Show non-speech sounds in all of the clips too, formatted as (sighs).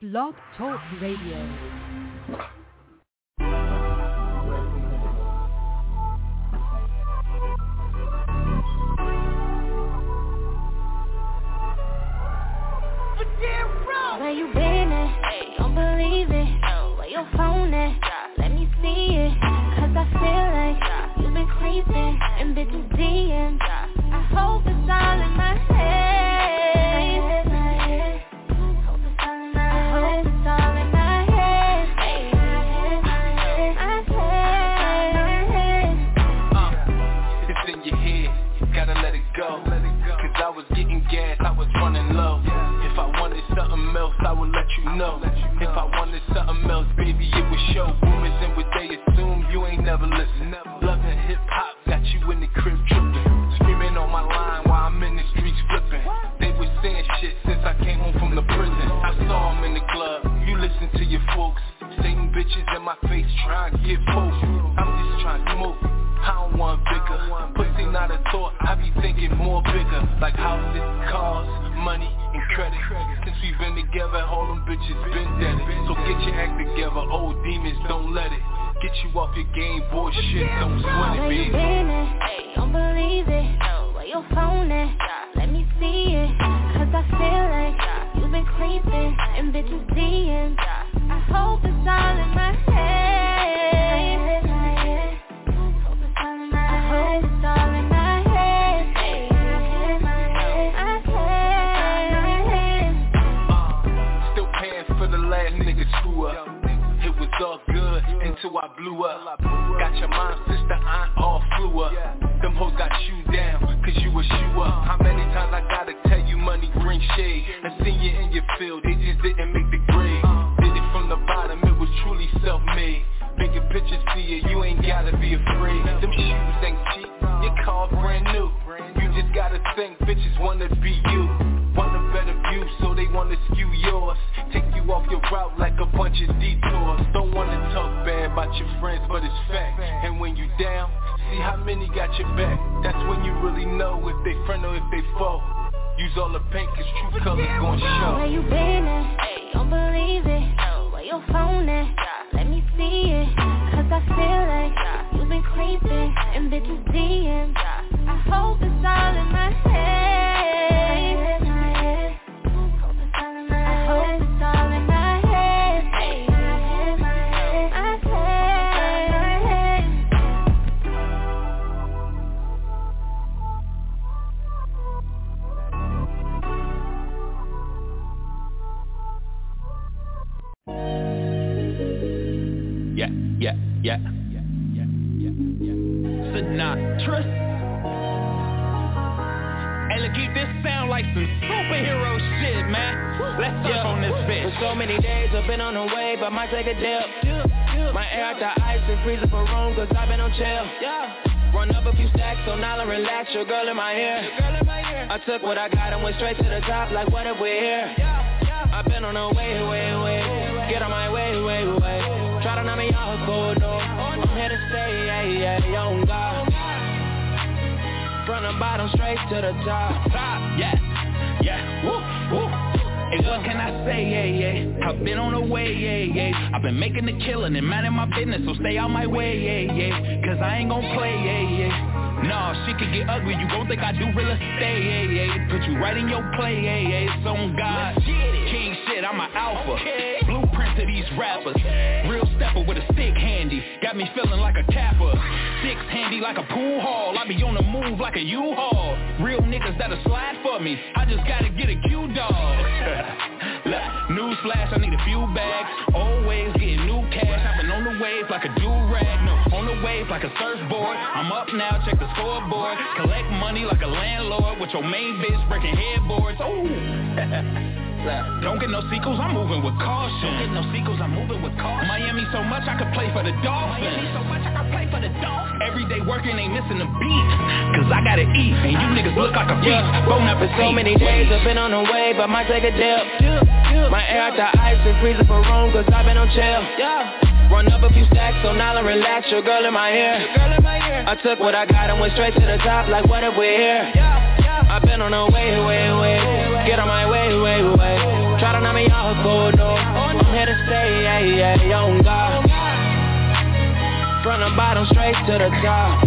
Blog Talk Radio. Where you been at? Don't believe it. Where your phone at? Let me see it. Cause I feel like you've been creeping and bitches DMs. I hope it's all in my head. You know. If I wanted something else, baby, it would show. Rumors and what they assume, you ain't never listen. Loving hip hop, got you in the crib tripping. Screaming on my line while I'm in the streets flipping. They was saying shit since I came home from the prison. I saw 'em in the club, you listen to your folks. Satan bitches in my face trying to get folks. I'm just trying to smoke. I don't want bigger Pussy not a thought, I be thinking more bigger Like houses, cars, money, credit Since we've been together, all them bitches been dead So get your act together, old demons, don't let it Get you off your game, boy, shit, don't sweat it, baby at? Don't believe it. Where your phone at? Let me see it. Cause I feel like you've been creeping and bitches DMs. I hope it's all in my head. Hope it's all in my head. Hope it's all in my head. Until I blew up. Got your mom, sister, aunt all flew up. Them hoes got you down, cause you a shoe up How many times I gotta tell you money bring shade? I seen you in your field, they just didn't make the grade. Did it from the bottom, it was truly self-made. Bigger pictures for you, you ain't gotta be afraid. Them shoes ain't cheap, your car brand new. You just gotta think bitches wanna be you. Want a better view, so they wanna skew yours Take you off your route like a bunch of detours Don't wanna talk bad about your friends, but it's fact And when you down, see how many got your back That's when you really know if they friend or if they foe Use all the paint, cause true colors gon' show Where you been at? Don't believe it. Oh. Where your phone at? Let me see it. Cause I feel like you've been creeping and bitches DMs. I hope it's all in my head. I Hope it's all in my head. Yeah, yeah. Sinatra. Hey, look, keep this sound like some superhero shit, man. Let's surf on this bitch. For so many days I've been on the way, but might take a dip. My air out the ice and freeze up a room, cause I've been on chill. Run up a few stacks, so now I relax, your girl in my ear. I took what I got and went straight to the top, like what if we're here? I've been on the way, way, way. Get on my way, way, way. Try to knock me off, cold, no. I'm here to stay, yeah, yeah, young God. From the bottom straight to the top. Top, yeah, yeah, woo, woo. Hey, what can I say, yeah, yeah? I've been on the way, yeah, yeah. I've been making the killing and minding my business So stay out my way, yeah, yeah. Cause I ain't gon' play, yeah, yeah. Nah, shit can get ugly, you gon' think I do real estate, yeah, yeah. Put you right in your play, yeah, yeah. It's on God. King shit, I'm an alpha. Blueprint to these rappers. Real stepper with a stick handy. Got me feeling like a capper. Six handy like a pool hall. I be on the move like a U-Haul. Real niggas that'll slide for me. I just gotta get a Q-Dog. (laughs) Newsflash, I need a few bags. Always getting new cash. I've been on the wave like a do-rag. No, on the wave like a surfboard. I'm up now, check the scoreboard. Collect money like a landlord With your main bitch breaking headboards. Ooh (laughs) Don't get no sequels, I'm moving with caution. Don't get no sequels, I'm moving with caution. Miami so much I could play for the Dolphins. Miami so much I could play for the Dolphins. Every day working ain't missing a beat. Cause I gotta eat, and you niggas look like a beast. Bon For appetit. so many days I've been on the way, but might take a dip. My air out the ice and freeze up a room, cause I've been on chill. Yeah. Run up a few stacks, so now I relax, your girl in my ear. Girl in my ear. I took what I got and went straight to the top, like what if we're here? I've been on the way, way, way. Get on my way, way, way. Try to knock me off, cold, oh, no. to stay, yeah, yeah, on God. From the bottom straight to the top.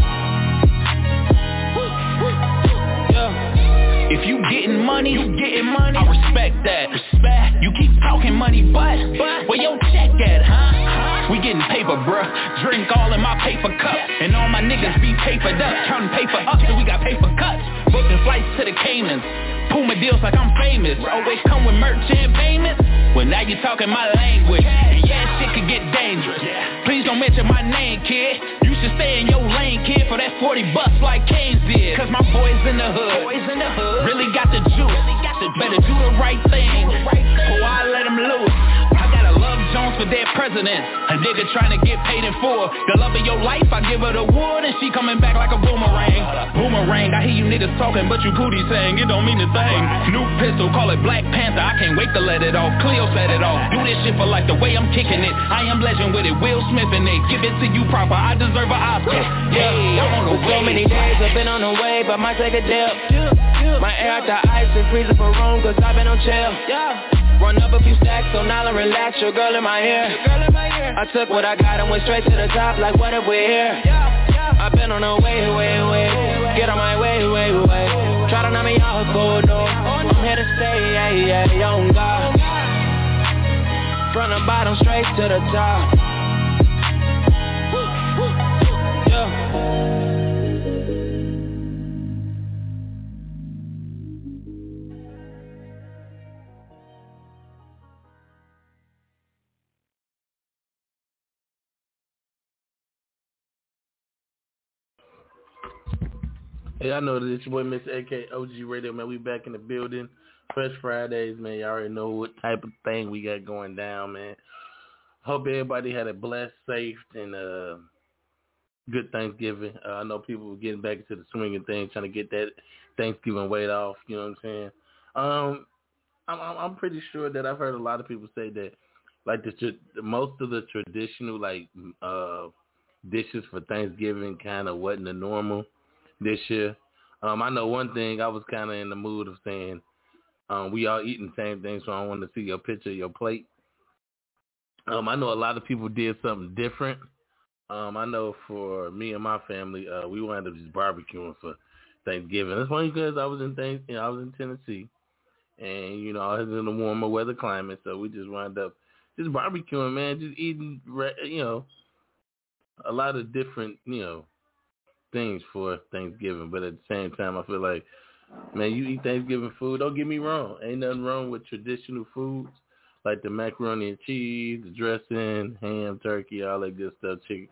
Yeah. If you getting money, you getting money. I respect that. Respect. You keep talking money, but, but where your check at, huh? We getting paper, bruh. Drink all in my paper cup. And all my niggas be papered up. Counting paper up so we got paper cuts. Booking flights to the Caymans. Puma deals like I'm famous. Always come with merch and payments. Well, now you talking my language. And yeah, shit could get dangerous. Please don't mention my name, kid. You should stay in your lane, kid, for that 40 bucks like Keynes did. Cause my boys in the hood, the really got the juice. Better do the right thing, or I let them loose. Jones for their president. A nigga trying to get paid in full. The love of your life, I give her the wood and she coming back like a boomerang. Boomerang, I hear you niggas talking, but you cootie saying it don't mean a thing. New pistol, call it Black Panther. I can't wait to let it off. Cleo set it off. Do this shit for like the way I'm kicking it. I am legend with it. Will Smith and they give it to you proper. I deserve an Oscar. Yeah, I'm on the way. So many days I've been on the way, but might take a dip. My air out the ice and freezing for room, cause I've been on chill. Yeah. Run up a few stacks, so now I relax, your girl in my ear. I took what I got and went straight to the top, like what if we're here? I've been on the way, way, way. Get on my way, way, way. Try to knock me off cold, though I'm here to stay, yeah, yeah, young God. From the bottom straight to the top Hey, I know that it's your boy Mr. AK OG Radio, man. We back in the building. Fresh Fridays, man. Y'all already know what type of thing we got going down, man. Hope everybody had a blessed, safe, and uh, good Thanksgiving. Uh, I know people were getting back into the swinging thing, trying to get that Thanksgiving weight off. You know what I'm saying? Um, I'm, I'm pretty sure that I've heard a lot of people say that, like the most of the traditional like uh dishes for Thanksgiving kind of wasn't the normal this year. Um, I know one thing. I was kind of in the mood of saying um, we all eating the same thing, so I want to see your picture, your plate. Um, I know a lot of people did something different. Um, I know for me and my family, uh, we wound up just barbecuing for Thanksgiving. That's funny because I was in Thanks, you know, I was in Tennessee, and you know I was in a warmer weather climate, so we just wound up just barbecuing, man, just eating, you know, a lot of different, you know, things for Thanksgiving, but at the same time, I feel like, man, you eat Thanksgiving food. Don't get me wrong. Ain't nothing wrong with traditional foods like the macaroni and cheese, the dressing, ham, turkey, all that good stuff, chicken.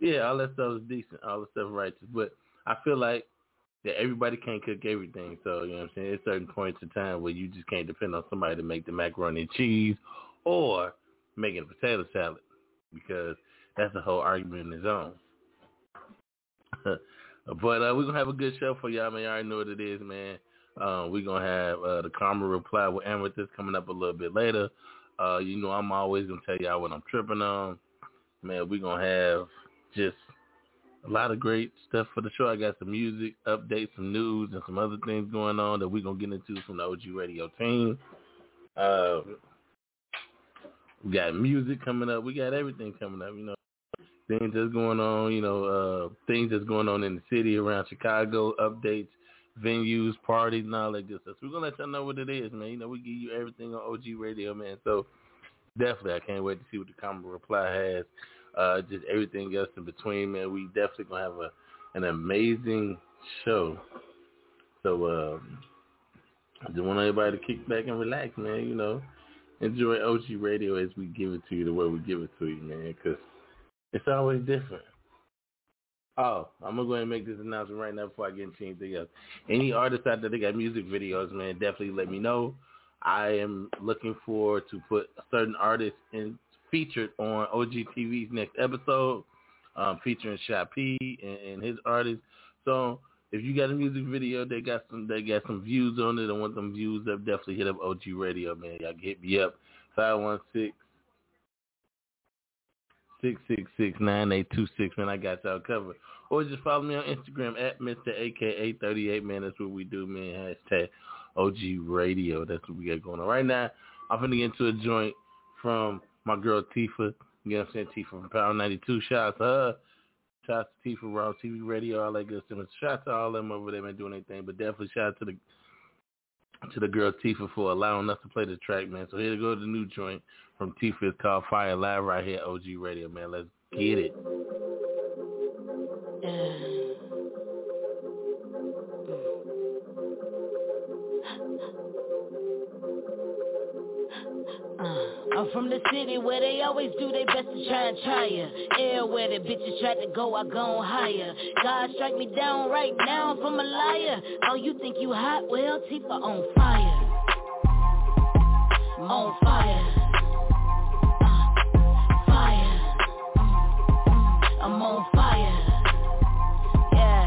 Yeah, all that stuff is decent. All the stuff righteous. But I feel like that everybody can't cook everything. So, you know what I'm saying? There's certain points in time where you just can't depend on somebody to make the macaroni and cheese or making a potato salad because that's a whole argument in its own. (laughs) but uh, we're gonna have a good show for y'all, man. You already know what it is, man. Uh, we're gonna have uh, the caramel reply with Amethyst coming up a little bit later. Uh, you know, I'm always gonna tell y'all what I'm tripping on. Man, we're gonna have just a lot of great stuff for the show. I got some music updates, some news, and some other things going on that we're gonna get into from the OG Radio team. Uh, we got music coming up. We got everything coming up. You know, things that's going on, you know, uh, things that's going on in the city around Chicago, updates, venues, parties, and all that good stuff. So we're gonna let y'all know what it is, man. You know, we give you everything on OG Radio, man. So definitely, I can't wait to see what the common reply has. Uh, just everything else in between, man. We definitely gonna have a an amazing show. So um, I just want everybody to kick back and relax, man. You know, enjoy OG Radio as we give it to you the way we give it to you, man. Because it's always different. Oh, I'm gonna go ahead and make this announcement right now before I get into anything else. Any artists out there that got music videos, man, definitely let me know. I am looking forward to put certain artists in featured on OGTV's next episode, um, featuring P and, and his artists. So if you got a music video that got some that got some views on it and want them views up, definitely hit up OG Radio, man. Y'all hit me up five one six six six six nine eight two six. Man, I got y'all covered. Or just follow me on Instagram at Mr. AKA thirty eight. Man, that's what we do. Man, hashtag OG Radio. That's what we got going on right now. I'm gonna get into a joint from My girl Tifa, you know what I'm saying? Tifa from Power 92. Shout out to her. Shout out to Tifa, Raw TV Radio, all that good stuff. Shout out to all them over there, man, doing anything. But definitely shout out to the to the girl Tifa for allowing us to play the track, man. So here to go to the new joint from Tifa. It's called Fire Live right here, OG Radio, man. Let's get it. (sighs) I'm from the city where they always do their best to try and try ya. Air where the bitches try to go, I go higher. God strike me down right now I'm from a liar. Oh, you think you hot? Well, Tifa on fire. On fire. Uh, fire. Mm, I'm on fire. Yeah.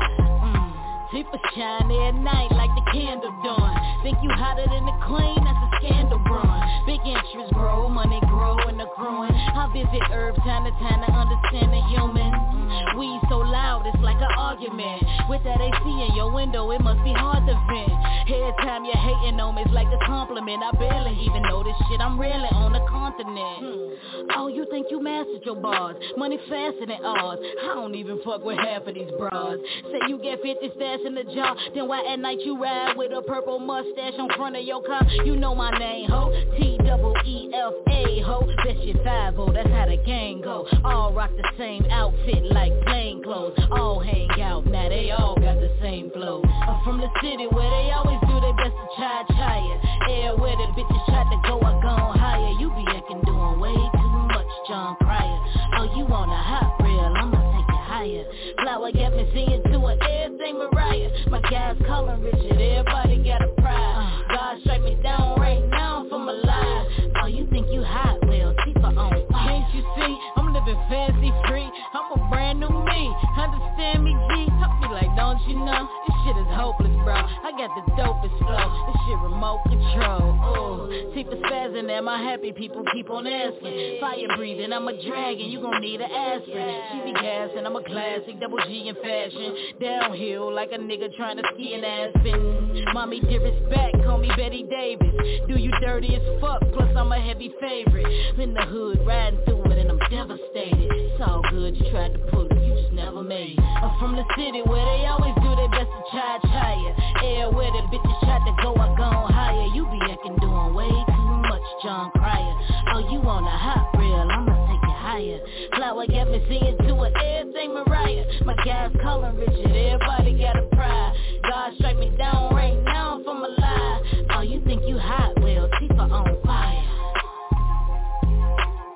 Tifa shine at night like candle dawn. Think you hotter than the queen? That's a scandal, bro. Big interest grow, money grow and the growing. I visit Herb time to time to understand the human. Mm. We so loud, it's like an argument. With that AC in your window, it must be hard to vent. Every time you're hating on me, it's like a compliment. I barely even know this shit, I'm really on the continent. Hmm. Oh, you think you mastered your bars? Money faster than ours. I don't even fuck with half of these bras. Say you get 50 stash in the jar, then why at night you with a purple mustache on front of your car? You know my name, ho. T double E F A ho. Bet you five oh, that's how the gang go. All rock the same outfit like plain clothes. All hang out, now they all got the same flow. I'm from the city where they always do their best to try try it. Air where the bitches try to go, I gone higher. You be acting doing way too much, Jon Cryer. Oh, you want a hot real? I'ma take it higher. Flower got me singing her everything Mariah. My guys calling Richard, everybody got a pride. God strike me down right now from a lie. Oh, you think you hot? Well, Tifa on. Can't you see? Fancy free. I'm a brand new me. Understand me, G? I be like, don't you know? This shit is hopeless, bro. I got the dopest flow. This shit remote control. Ooh, Tifa spazzing and my happy people keep on asking. Fire breathing, I'm a dragon. You gon' need an aspirin. She be gassing, I'm a classic, double G in fashion. Downhill like a nigga trying to ski in Aspen. Mommy, dearest back, call me Betty Davis. Do you dirty as fuck? Plus I'm a heavy favorite. In the hood, riding through it and I'm devastated. It's all good, you tried to pull it, you just never made it. I'm from the city where they always do their best to try try ya. Air where the bitches try to go, I gone higher. You be acting doing way too much, Jon Cryer. Oh, you want a hot real? I'ma take you higher. Flower got me singing to her everything Mariah. My guys calling Richard, everybody got a pride. God strike me down right now from a lie. Oh, you think you hot? Well, Tifa on fire.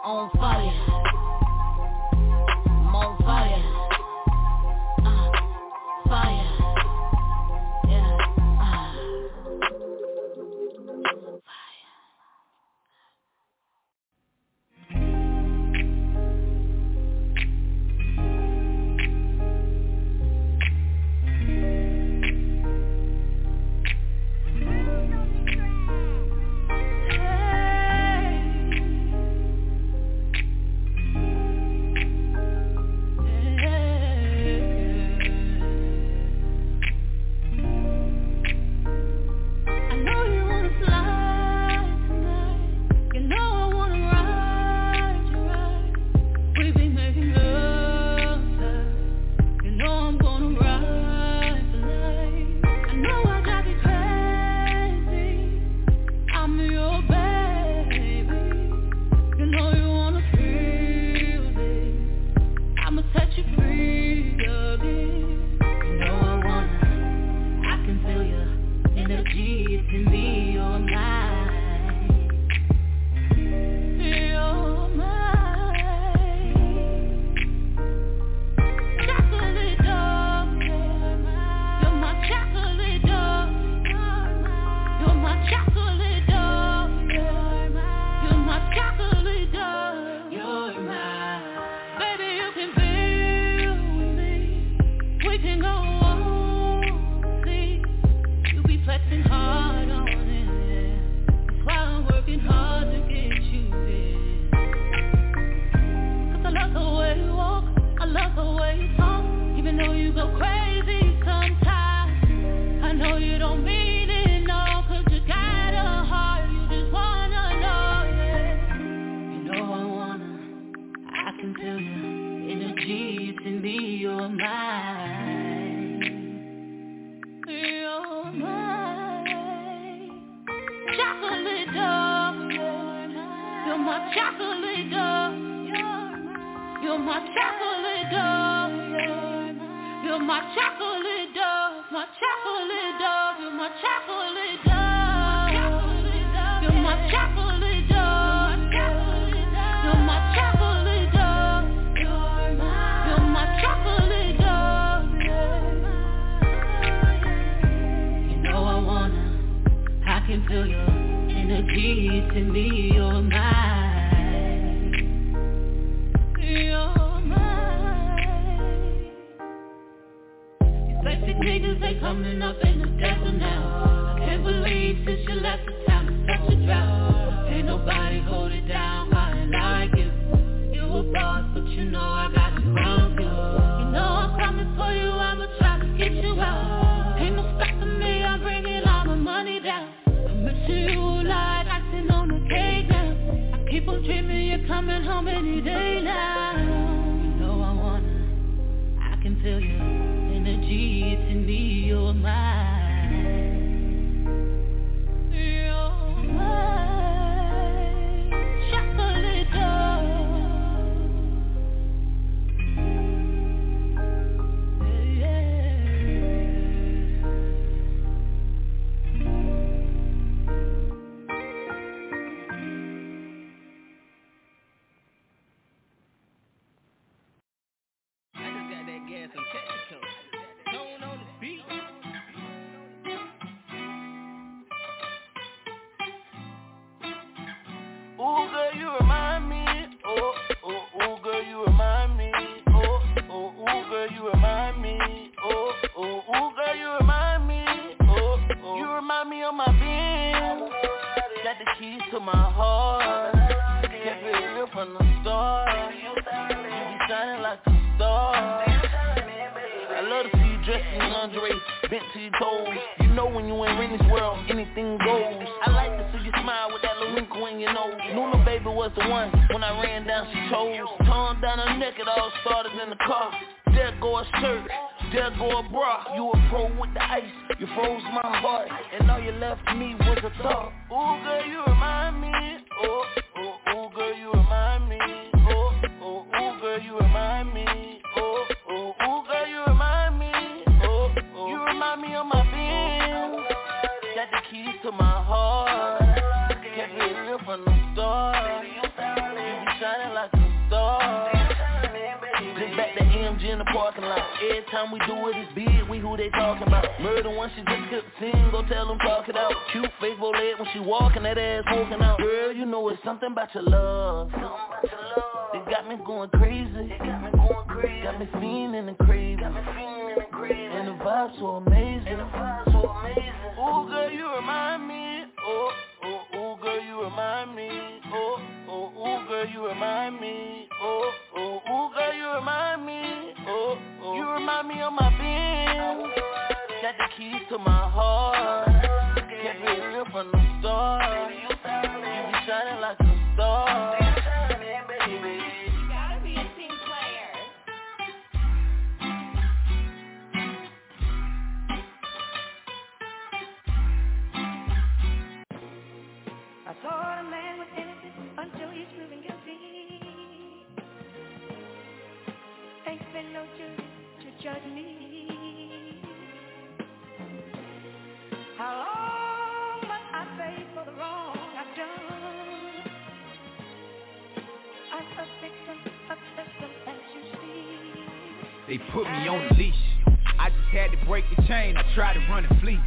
On fire. On fire. Uh, fire. in me, you're mine. To me. You're mine. You're mine. These sexy niggas coming up in the desert now. Since you left the such a. Ain't nobody down, you. You a boss, but you know I got to ground you. You know I'm coming for you, I'ma try to get you out. Ain't no me, I'm bringing all my money down. I'm you on now. I keep on dreaming you're coming home any day Shirt, there go a bra. You a pro with the ice, you froze my heart, and all you left me was a thought. Ooh, girl, you remind me. Oh, back in the parking lot. Every time we do it, it's big. We who they talking about. Murder one, she just could sing. Go tell them talk it out. Cute face, leg when she walking, that ass walking out. Girl, you know it's something about your love. It got me going crazy. It got me going crazy. Got me fiending and crazy. Got me fiending and the vibe so amazing. And the vibe so amazing. Ooh, girl, you remind me. Oh, oh, oh, girl, you remind me. Oh, oh, oh, girl, you remind me. Oh, my. Got the keys to my heart. They put me on the leash. I just had to break the chain. I tried to run and flee.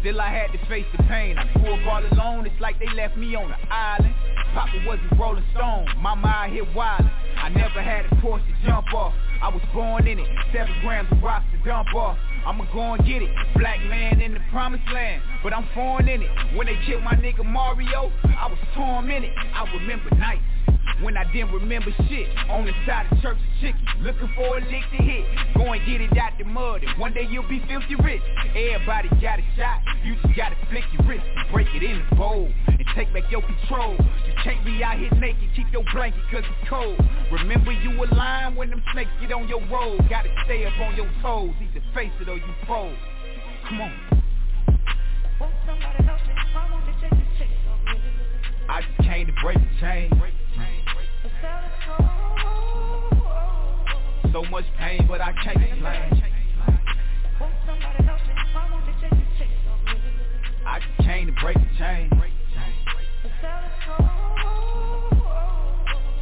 Still I had to face the pain. I grew up all alone. It's like they left me on the island. Papa wasn't Rolling Stone. Mama out here wildin'. I never had a Porsche to jump off. I was born in it. Seven grams of rocks to dump off. I'ma go and get it. Black man in the promised land. But I'm foreign in it. When they killed my nigga Mario, I was tormented. I remember nights. When I didn't remember shit On the side of church chicken Looking for a lick to hit. Go and get it out the mud And one day you'll be filthy rich. Everybody got a shot You just gotta flick your wrist and Break it in the bowl And take back your control. You can't be out here naked Keep your blanket cause it's cold. Remember you a lion when them snakes get on your road. Gotta stay up on your toes Either face it or you fold. Come on. Won't somebody help me? I want to take the chase off me. I just came to break the chain So much pain, but I can't explain. I came to break the chain.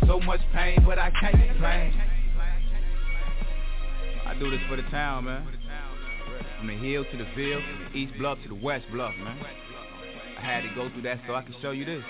So much pain, but I can't explain. I do this for the town, man. From the hill to the ville, from the east bluff to the west bluff, man. I had to go through that so I can show you this.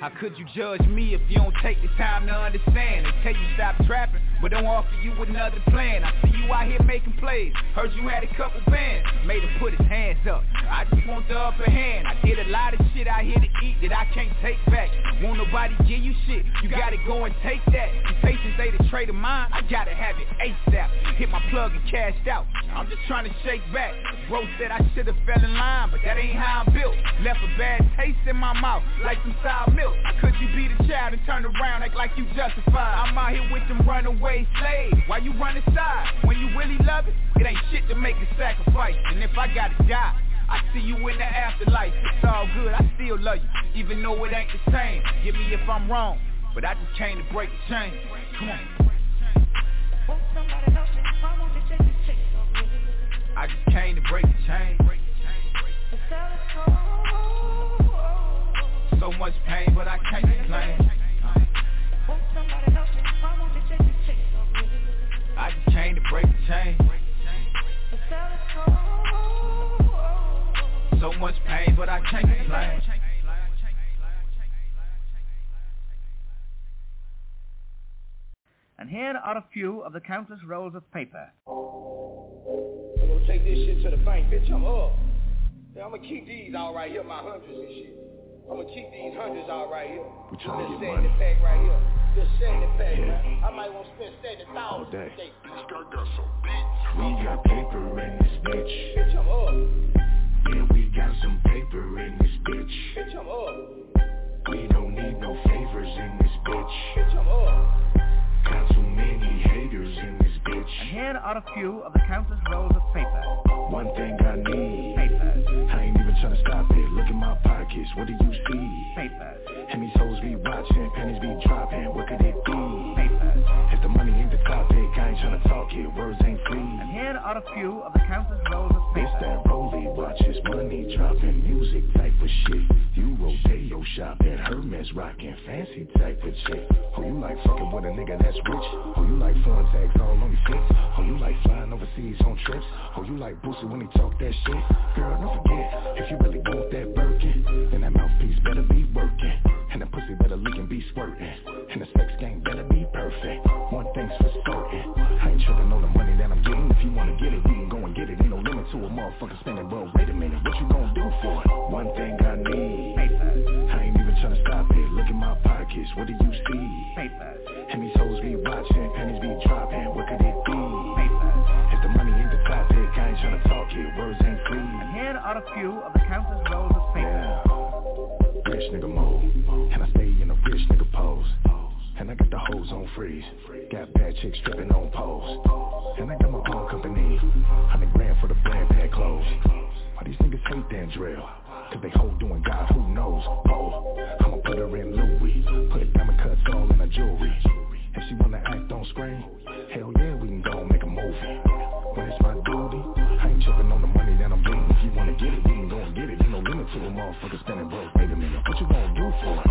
How could you judge me if you don't take the time to understand? Tell you stop trapping, but don't offer you another plan. I see you out here making plays. Heard you had a couple bands. Made him put his hands up. I just want the upper hand. I did a lot of shit out here to eat that I can't take back. Won't nobody give you shit. You gotta go and take that. The patience they the trade of mine. I gotta have it ASAP. Hit my plug and cashed out. I'm just trying to shake back. Bro said I should've fell in line, but that ain't how I'm built. Left a bad taste in my mouth, like some milk. Could you be the child and turn around, act like you justified? I'm out here with them runaway slaves. Why you run aside? When you really love it, it ain't shit to make a sacrifice. And if I gotta die, I see you in the afterlife. It's all good, I still love you, even though it ain't the same. Get me if I'm wrong, but I just came to break the chain. Come on. I just came to break the chain. So much pain, but I can't complain. I just came to break the chain. So much pain, but I can't complain. And here are a few of the countless rolls of paper. I'm gonna take this shit to the bank, bitch. I'm up. Yeah, I'm gonna keep these all right here, my hundreds and shit. I'm gonna keep these hundreds all right here. We trying to Just get setting the money. pack right here. Just setting the pack, Yeah. man. I might want to spend seventy All thousand day. today. We got paper in this bitch. Bitch, I'm up. Yeah, we got some paper in this bitch. Bitch, I'm up. We don't need no favors in this bitch. Bitch, I'm up. Got too many haters in this bitch. And here are a few of the countless rolls of paper. One thing I need. Papers. I ain't even tryna stop it. Look at my pockets. What do you see? Papers. And these hoes be watching, pennies be dropping. What could it be? Papers. If the money ain't the topic, I ain't tryna talk it. Words ain't free. And here are a few of the countless rolls of It's paper. that rolly watches, money dropping, music type of shit. You rodeo shopping, Hermes rocking, fancy type of chick. Oh, you like fucking with a nigga that's rich? Oh, you like foreign tags all on your fits? Oh, you like flying overseas on trips? Oh, you like Boosie when he talk that shit? Girl, don't forget, if you really want And the pussy better lick and be squirting. And the sex game better be perfect. One thing's for certain, I ain't tripping on the money that I'm getting. If you wanna get it, we can go and get it. Ain't no limit to a motherfucker spending, bro. Wait a minute, what you gonna do for it? One thing I need. I ain't even tryna stop it. Look at my pockets, what do you see? Papers. And these hoes be watching, pennies be dropping. What could it be? Papers. If the money ain't the topic, I ain't tryna talk it. Words ain't free. And here are a few of the countless rolls of paper. Yeah. Rich nigga mode. Rich nigga pose. And I got the hoes on freeze. Got bad chicks stripping on pose. And I got my own company. Hundred grand for the brand pack clothes. Why these niggas hate that drill? Cause they hoe doing God who knows. Oh, I'ma put her in Louis. Put a diamond cuts all in her jewelry. If she wanna act on screen, hell yeah, we can go make a movie. When it's my duty, I ain't tripping on the money that I'm getting. If you wanna get it, we can go and get it. Ain't no limit to a motherfucker spending broke. Wait a minute, what you gonna do for it?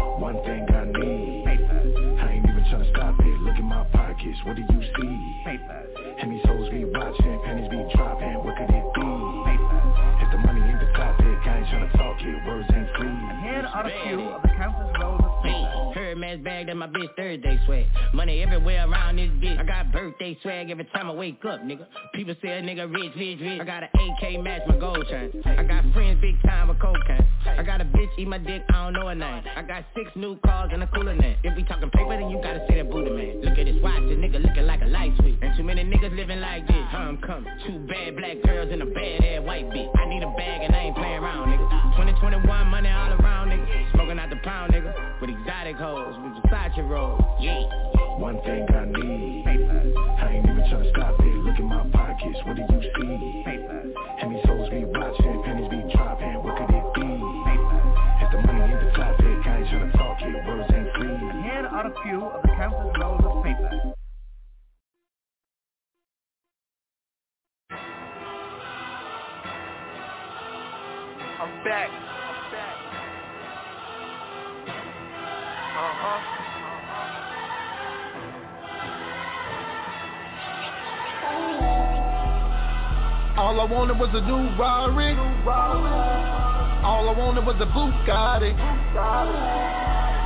Pockets, what do you see? Papers. And these hoes be watching, pennies be dropping. What could it be? Papers. If the money ain't the topic, I ain't tryna talk it. Words ain't free. And here are a few Hermes bag that my bitch Thursday swag. Money everywhere around this bitch. I got birthday swag every time I wake up, nigga. People say a nigga rich, rich, rich. I got an AK match my gold chain. I got friends big time with cocaine. I got a bitch eat my dick, I don't know her name. I got six new cars and a cooler name. If we talking paper, then you gotta say that Buddha man. Look at this watch, this nigga looking like a light switch. And too many niggas living like this. I'm coming. Two bad black girls and a bad ass white bitch. I need a bag and I ain't playing around, nigga. 2021 money all around, nigga. Smoking out the pound, nigga. With exotic hoes, with Versace rolls. Yeah. One thing I need. Papers. I ain't even tryna stop it. Look at my pockets, what do you see? Papers. And these hoes be watching, pennies be dropping. What could it be? Papers. If the money ain't the topic, I ain't tryna talk it. Words ain't free. Here are a few of the countless rolls of paper. I'm back. All I wanted was a new Rari. All I wanted was a Bugatti.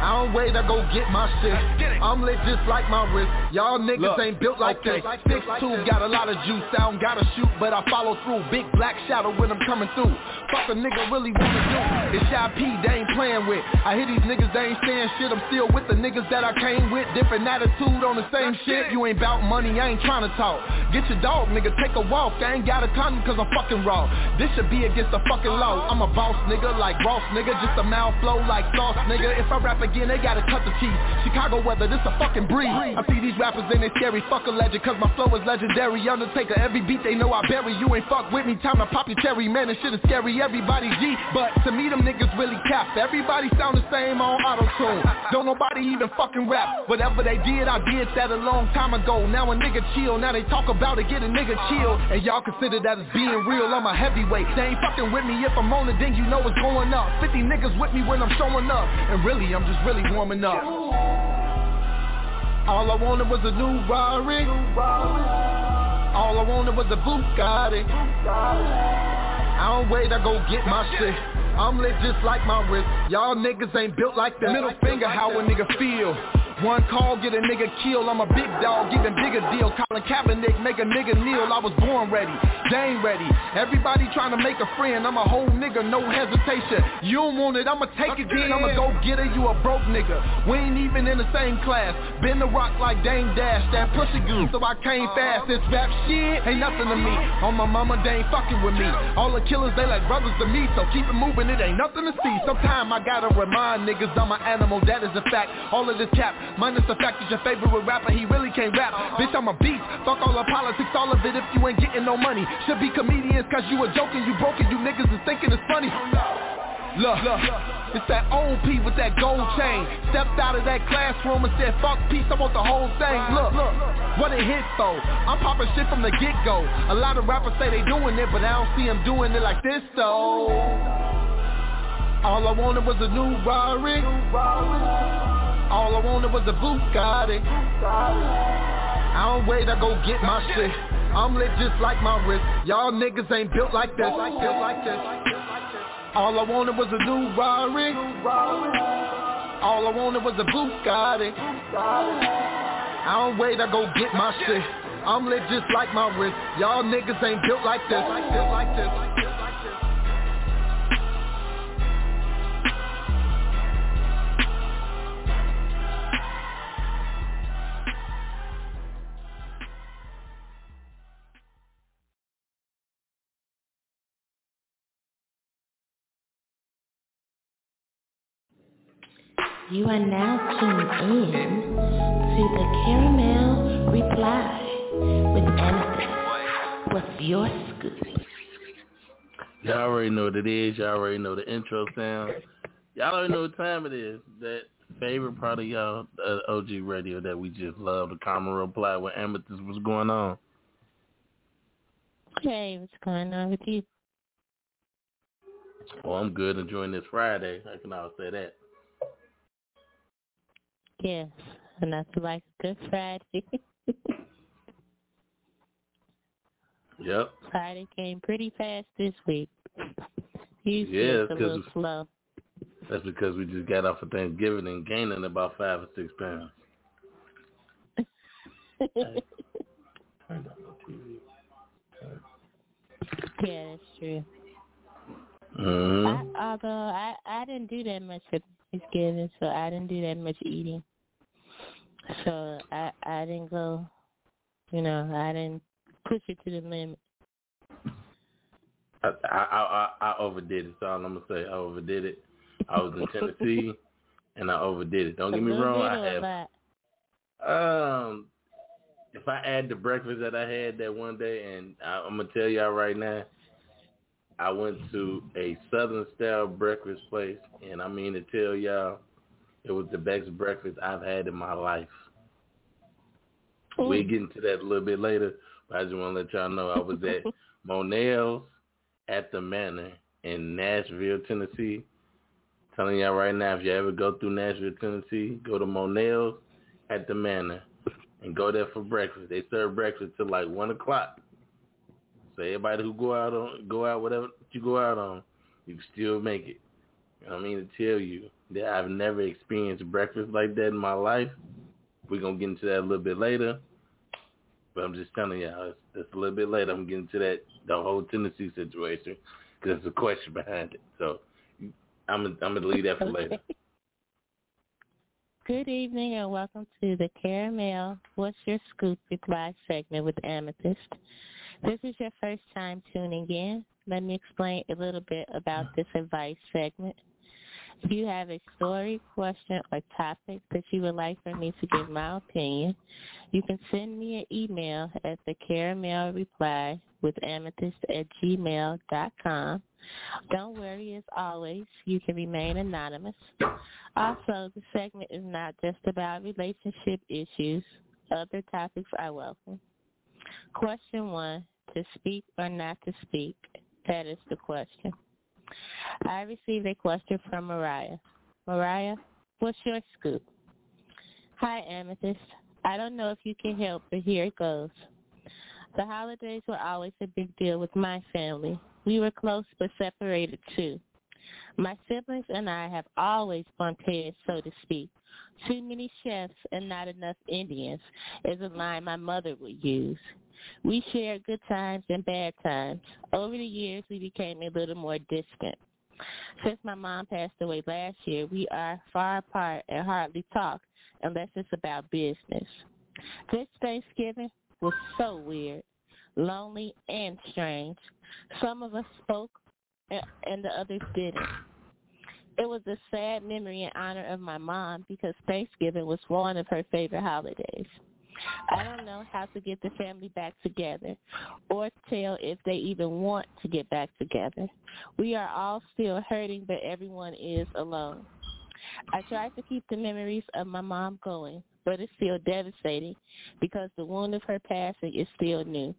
I don't wait, I go get my shit. I'm lit just like my wrist. Y'all niggas Look, ain't built like okay. this. 6'2", got a lot of juice. I don't gotta shoot, but I follow through. Big black shadow when I'm coming through. Fuck a nigga really wanna do. It's Shy P, they ain't playing with. I hear these niggas, they ain't saying shit. I'm still with the niggas that I came with. Different attitude on the same shit. You ain't bout money, I ain't trying to talk. Get your dog, nigga, take a walk. I ain't got a condom cause I'm fucking raw. This should be against the fucking law. I'm a boss nigga like Ross nigga. Just a mouth flow like sauce nigga. If I rap again, they gotta cut the cheese. Chicago weather, this a fucking breeze. I see these rappers and they scary. Fuck a legend cause my flow is legendary. Undertaker, every beat they know I bury. You ain't fuck with me, time to pop your cherry. Man, this shit is scary. Everybody G. But to me, them niggas really cap. Everybody sound the same on auto-tune. Don't nobody even fucking rap. Whatever they did, I did that a long time ago. Now a nigga chill. Now they talk about it, get a nigga chill. And y'all consider that as being real. I'm a heavyweight. They ain't fucking with me. If I'm on it, then you know it's going up. 50 niggas with me when I'm showing up. And really, I'm just really warming up. All I wanted was a new Rari. All I wanted was a Bugatti. I don't wait, I go get my shit. I'm lit just like my wrist. Y'all niggas ain't built like that. Middle finger, how a nigga feel. One call, get a nigga killed. I'm a big dog, even bigger deal. Colin Kaepernick, make a nigga kneel. I was born ready, Jane ready. Everybody trying to make a friend. I'm a whole nigga, no hesitation. You don't want it, I'ma take it then. I'ma go get it, you a broke nigga. We ain't even in the same class. Been the rock like Dame Dash, that pussy good, so I came fast. This rap shit ain't nothing to me. On my mama, they ain't fucking with me. All the killers, they like brothers to me, so keep it moving, it ain't nothing to see. Sometime I gotta remind niggas I'm an animal, that is a fact. All of this cap, minus the fact that your favorite rapper, he really can't rap. Bitch, I'm a beast. Fuck all the politics, all of it if you ain't getting no money. Should be comedians, cause you a joking, you broken, you niggas is thinking it's funny. Look, look, it's that old P with that gold chain. Stepped out of that classroom and said, fuck peace, I want the whole thing. Look, look, what it hit though. I'm popping shit from the get-go. A lot of rappers say they doing it, but I don't see them doing it like this though. All I wanted was a new Rari. All I wanted was a Bugatti. I don't wait, I go get my shit. I'm lit just like my wrist. Y'all niggas ain't built like this. All I wanted was a new Rari. All I wanted was a Bugatti. I don't wait, I go get my shit. I'm lit just like my wrist. Y'all niggas ain't built like this. Like this, like this, You are now tuned in to the Caramel Reply with Amethyst. What's your scoop? Y'all already know what it is. Y'all already know the intro sound. Y'all already know what time it is. That favorite part of y'all, uh, OG Radio that we just love, the Caramel Reply with Amethyst. What's going on? Hey, what's going on with you? Well, I'm good enjoying this Friday. I can all say that. Yes, and that's like Good Friday. (laughs) Yep. Friday came pretty fast this week. Usually Yeah, it's a little slow. That's because we just got off of Thanksgiving and gaining about five or six pounds. (laughs) Yeah, that's true. Mm-hmm. I, although I I didn't do that much for Thanksgiving, so I didn't do that much eating. So I I didn't go, you know, I didn't push it to the limit. I, I I I overdid it. So I'm gonna say. I overdid it. I was in (laughs) Tennessee, and I overdid it. Don't get me wrong. I have um. If I add the breakfast that I had that one day, and I, I'm gonna tell y'all right now, I went to a Southern style breakfast place, and I mean to tell y'all, It was the best breakfast I've had in my life. We'll get into that a little bit later, but I just want to let y'all know I was at (laughs) Monell's at the Manor in Nashville, Tennessee. Telling y'all right now, if you ever go through Nashville, Tennessee, go to Monell's at the Manor and go there for breakfast. They serve breakfast till like one o'clock. So everybody who go out on go out whatever you go out on, you can still make it. I mean to tell you that I've never experienced breakfast like that in my life. We're gonna get into that a little bit later. But I'm just telling y'all, it's, it's a little bit later. I'm getting to that the whole Tennessee situation because there's a question behind it. So I'm I'm gonna leave that for Okay. later. Good evening and welcome to the Caramel What's Your Scoop Reply segment with Amethyst. This is your first time tuning in. Let me explain a little bit about this advice segment. If you have a story, question, or topic that you would like for me to give my opinion, you can send me an email at the caramel reply with amethyst at gmail dot com. Don't worry, as always, you can remain anonymous. Also, the segment is not just about relationship issues. Other topics are welcome. Question one, to speak or not to speak? That is the question. I received a question from Mariah. Mariah, what's your scoop? Hi, Amethyst. I don't know if you can help, but here it goes. The holidays were always a big deal with my family. We were close but separated too. My siblings and I have always bumped heads, so to speak. Too many chefs and not enough Indians is a line my mother would use. We shared good times and bad times. Over the years, we became a little more distant. Since my mom passed away last year, we are far apart and hardly talk unless it's about business. This Thanksgiving was so weird, lonely, and strange. Some of us spoke and the others didn't. It was a sad memory in honor of my mom because Thanksgiving was one of her favorite holidays. I don't know how to get the family back together or tell if they even want to get back together. We are all still hurting, but everyone is alone. I tried to keep the memories of my mom going, but it's still devastating because the wound of her passing is still new.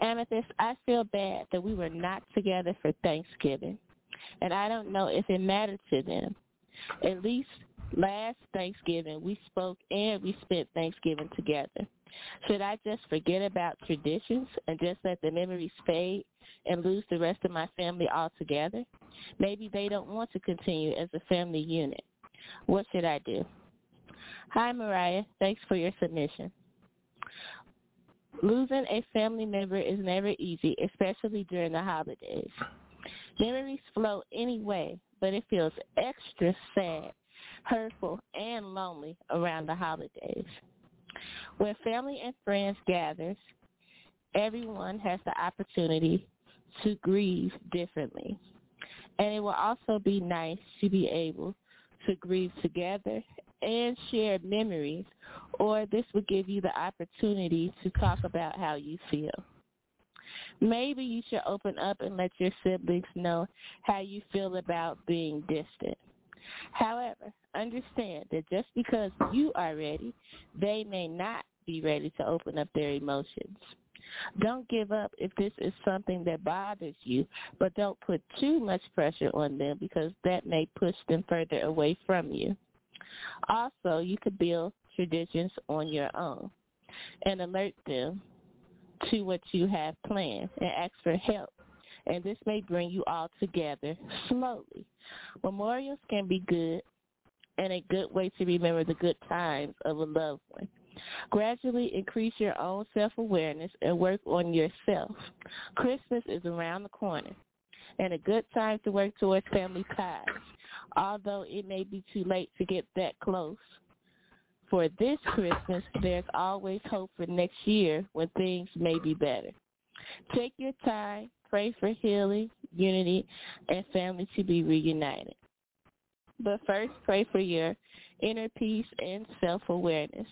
Amethyst, I feel bad that we were not together for Thanksgiving, and I don't know if it mattered to them. At least last Thanksgiving, we spoke and we spent Thanksgiving together. Should I just forget about traditions and just let the memories fade and lose the rest of my family altogether? Maybe they don't want to continue as a family unit. What should I do? Hi, Mariah. Thanks for your submission. Losing a family member is never easy, especially during the holidays. Memories flow anyway, but it feels extra sad, hurtful, and lonely around the holidays. When family and friends gathers, everyone has the opportunity to grieve differently. And it will also be nice to be able to grieve together and share memories, or this will give you the opportunity to talk about how you feel. Maybe you should open up and let your siblings know how you feel about being distant. However, understand that just because you are ready, they may not be ready to open up their emotions. Don't give up if this is something that bothers you, but don't put too much pressure on them because that may push them further away from you. Also, you could build traditions on your own and alert them to what you have planned and ask for help. And this may bring you all together slowly. Memorials can be good and a good way to remember the good times of a loved one. Gradually increase your own self-awareness and work on yourself. Christmas is around the corner and a good time to work towards family ties, although it may be too late to get that close. For this Christmas, there's always hope for next year when things may be better. Take your time, pray for healing, unity, and family to be reunited. But first, pray for your inner peace and self-awareness.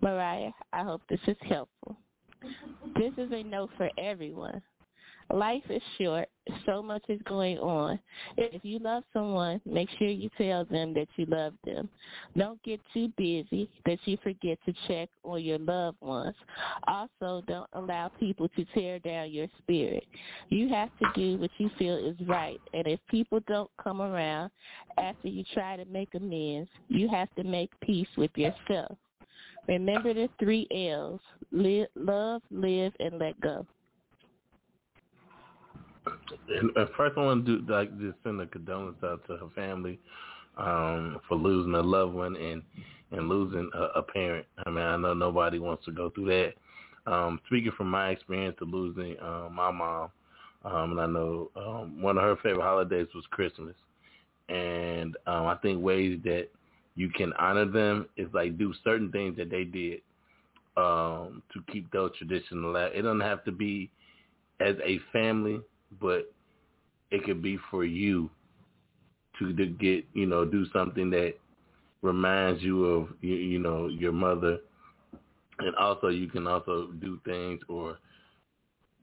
Mariah, I hope this is helpful. This is a note for everyone. Life is short. So much is going on. If you love someone, make sure you tell them that you love them. Don't get too busy that you forget to check on your loved ones. Also, don't allow people to tear down your spirit. You have to do what you feel is right. And if people don't come around after you try to make amends, you have to make peace with yourself. Remember the three L's. Live, love, live, and let go. And first, I want to do like just send a condolence out to her family um, for losing a loved one and and losing a, a parent. I mean, I know nobody wants to go through that. Um, speaking from my experience of losing uh, my mom, um, and I know um, one of her favorite holidays was Christmas, and um, I think ways that you can honor them is like do certain things that they did um, to keep those traditions alive. It doesn't have to be as a family but it could be for you to, to get you know do something that reminds you of you, you know your mother, and also you can also do things or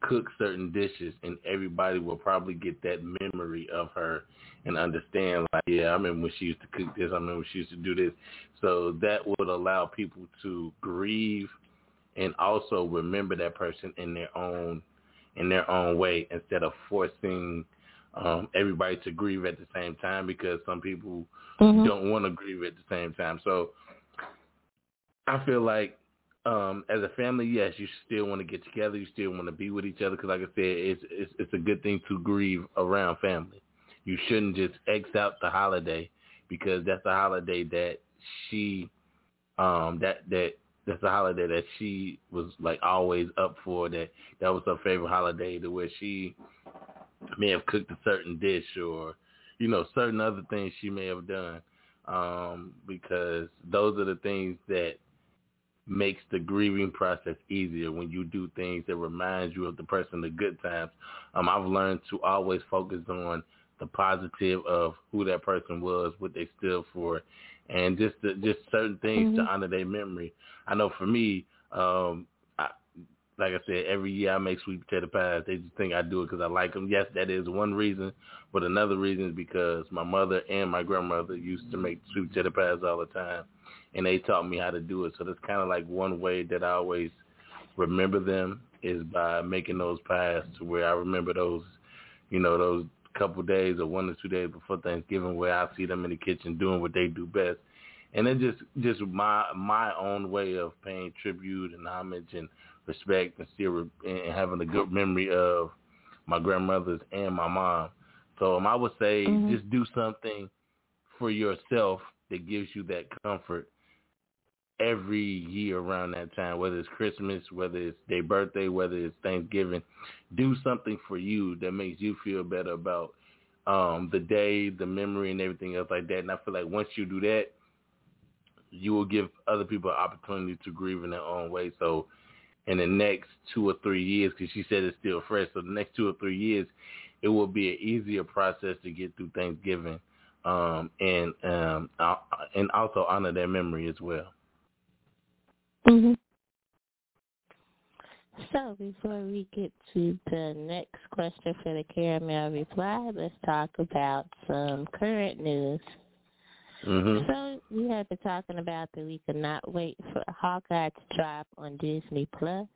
cook certain dishes, and everybody will probably get that memory of her and understand like yeah I remember when she used to cook this. I remember she used to do this. So that would allow people to grieve and also remember that person in their own in their own way instead of forcing um, everybody to grieve at the same time because some people mm-hmm. don't want to grieve at the same time. So I feel like um, as a family, yes, you still want to get together. You still want to be with each other because, like I said, it's, it's it's a good thing to grieve around family. You shouldn't just X out the holiday because that's a holiday that she um that that that's a holiday that she was like always up for. That that was her favorite holiday, to where she may have cooked a certain dish or you know certain other things she may have done. Um, because those are the things that makes the grieving process easier when you do things that remind you of the person the good times. Um, I've learned to always focus on the positive of who that person was, what they stood for, and just the, just certain things mm-hmm. to honor their memory. I know for me, um, I, like I said, every year I make sweet potato pies. They just think I do it because I like them. Yes, that is one reason, but another reason is because my mother and my grandmother used to make sweet potato pies all the time, and they taught me how to do it. So that's kind of like one way that I always remember them is by making those pies to where I remember those, you know, those couple days or one or two days before Thanksgiving where I see them in the kitchen doing what they do best. And it's just just my my own way of paying tribute and homage and respect and still and having a good memory of my grandmothers and my mom. So um, I would say mm-hmm. just do something for yourself that gives you that comfort every year around that time, whether it's Christmas, whether it's their birthday, whether it's Thanksgiving. Do something for you that makes you feel better about um, the day, the memory, and everything else like that. And I feel like once you do that, you will give other people an opportunity to grieve in their own way. So in the next two or three years, because she said it's still fresh, so the next two or three years, it will be an easier process to get through Thanksgiving um, and um, and also honor their memory as well. Mm-hmm. So before we get to the next question for the caramel reply, let's talk about some current news. Mm-hmm. So we have been talking about that we could not wait for Hawkeye to drop on Disney Plus.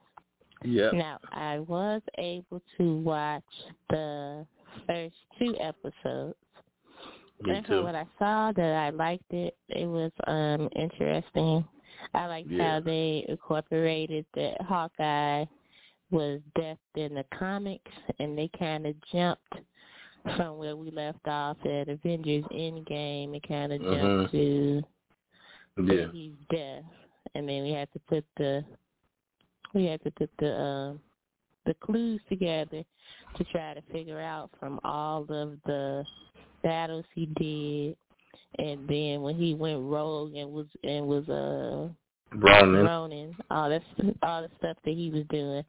Yeah. Now I was able to watch the first two episodes. Me and too. what I saw that I liked it. It was um interesting I liked yeah. how they incorporated that Hawkeye was death in the comics, and they kind of jumped from where we left off at Avengers Endgame and kind of jumped mm-hmm. to yeah. he's death, and then we had to put the we had to put the uh, the clues together to try to figure out from all of the battles he did and then when he went rogue and was and was uh Ronin, Ronin all that all the stuff that he was doing,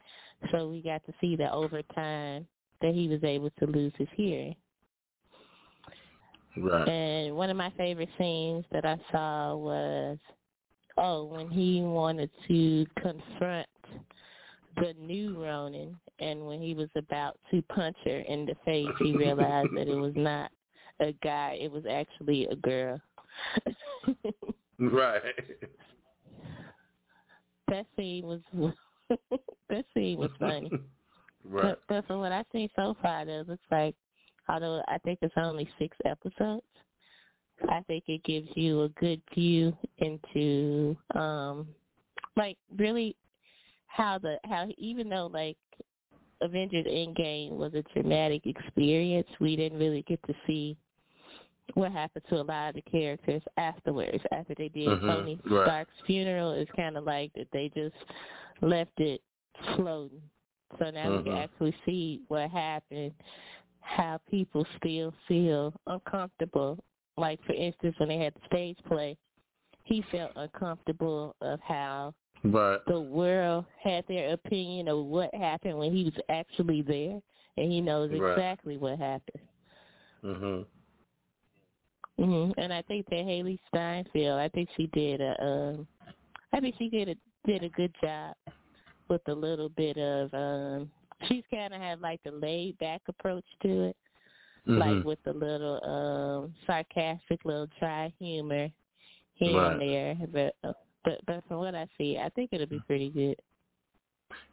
so we got to see that over time that he was able to lose his hearing. Right. And one of my favorite scenes that I saw was oh when he wanted to confront the new Ronin, and when he was about to punch her in the face, he realized that it was not a guy; it was actually a girl. right. That scene was (laughs) that scene was funny. Right. But, but from what I've seen so far, though, it looks like, although I think it's only six episodes, I think it gives you a good view into, um, like really how the how even though like Avengers Endgame was a traumatic experience, we didn't really get to see what happened to a lot of the characters afterwards. After they did Mhm, Tony right. Stark's funeral, it's kind of like that they just left it floating. So now we can Mhm. actually see what happened, how people still feel uncomfortable. Like for instance, when they had the stage play, he felt uncomfortable of how Right. the world had their opinion of what happened when he was actually there, and he knows Right. exactly what happened. Mhm. Hmm And I think that Hailee Steinfeld, I think she did a, um, I think she did a did a good job with a little bit of, um, she's kind of had like the laid back approach to it, like Mhm. with the little um sarcastic little dry humor here Right. and there. But uh, but but from what I see, I think it'll be pretty good.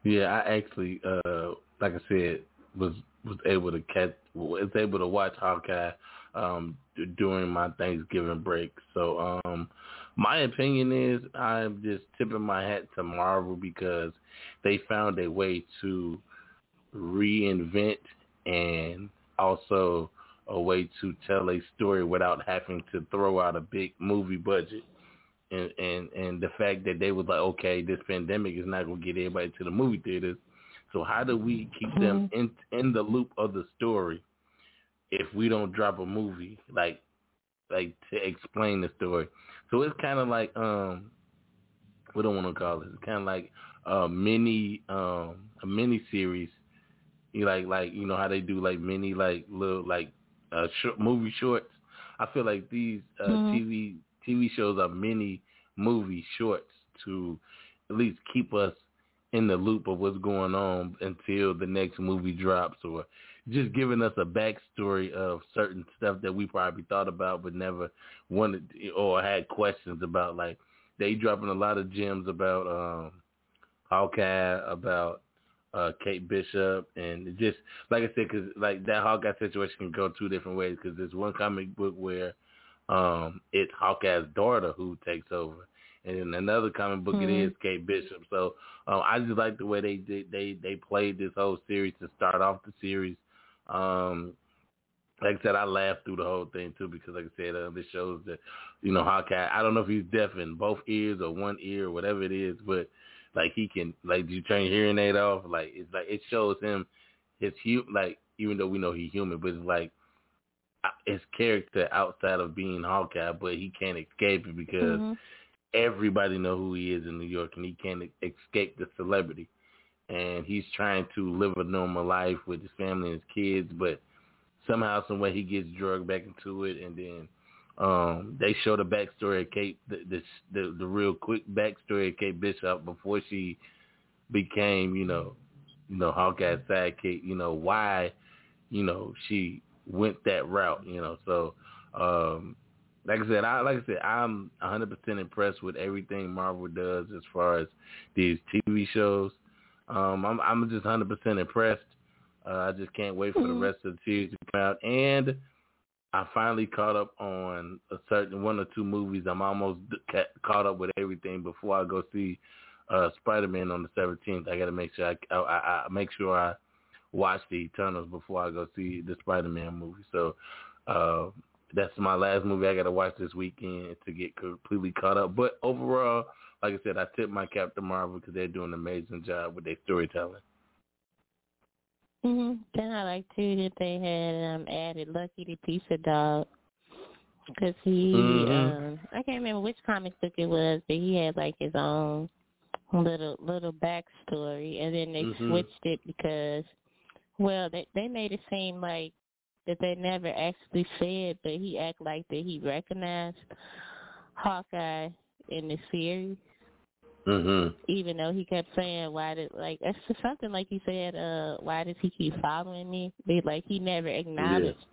Yeah, I actually, uh, like I said, was was able to catch, was able to watch Hawkeye um, during my Thanksgiving break. So, um, my opinion is, I'm just tipping my hat to Marvel because they found a way to reinvent and also a way to tell a story without having to throw out a big movie budget and and and the fact that they was like, okay, this pandemic is not gonna get everybody to the movie theaters. So how do we keep them in in the loop of the story if we don't drop a movie like like to explain the story? So it's kind of like um, what do I want to call it? It's kind of like a mini um a mini series. You like like you know how they do like mini like little like uh short movie shorts. I feel like these uh, Mhm. TV TV shows are mini movie shorts to at least keep us in the loop of what's going on until the next movie drops or just giving us a backstory of certain stuff that we probably thought about but never wanted or had questions about like they dropping a lot of gems about um Hawkeye about uh Kate Bishop and just like I said cuz like that Hawkeye situation can go two different ways cuz there's one comic book where um it's Hawkeye's daughter who takes over and in another comic book it Mhm. is Kate Bishop so um I just like the way they did they they played this whole series to start off the series um like I said, I laughed through the whole thing too because, like I said, uh, this shows that you know Hawkeye. I don't know if he's deaf in both ears or one ear or whatever it is, but like he can like you turn your hearing aid off. Like it's like it shows him his hu like even though we know he's human, but it's like uh, his character outside of being Hawkeye, but he can't escape it because Mhm. everybody know who he is in New York, and he can't escape the celebrity. And he's trying to live a normal life with his family and his kids, but somehow, some way, he gets drugged back into it. And then um they show the backstory of Kate, the the the, real quick backstory of Kate Bishop before she became, you know, you know Hawkeye's sidekick. You know why, you know she went that route. You know, so. um like I said, I like I said, I'm 100% impressed with everything Marvel does as far as these TV shows. Um, I'm I'm just 100% impressed. Uh, I just can't wait for the Mhm. rest of the series to come out. And I finally caught up on a certain one or two movies. I'm almost ca- caught up with everything before I go see uh, Spider-Man on the 17th. I got to make sure I, I, I I make sure I watch the Eternals before I go see the Spider-Man movie. So uh, that's my last movie I got to watch this weekend to get completely caught up. But overall, like I said, I tip my cap to Marvel because they're doing an amazing job with their storytelling. Mhm. Then I like too that they had um added Lucky the Pizza Dog because he Mhm. um I can't remember which comic book it was, but he had like his own little little backstory, and then they Mhm. switched it because well they they made it seem like that they never actually said, but he act like that he recognized Hawkeye in the series. Mhm. Even though he kept saying, "Why did like it's just something like he said, uh, why does he keep following me?" Be like he never acknowledged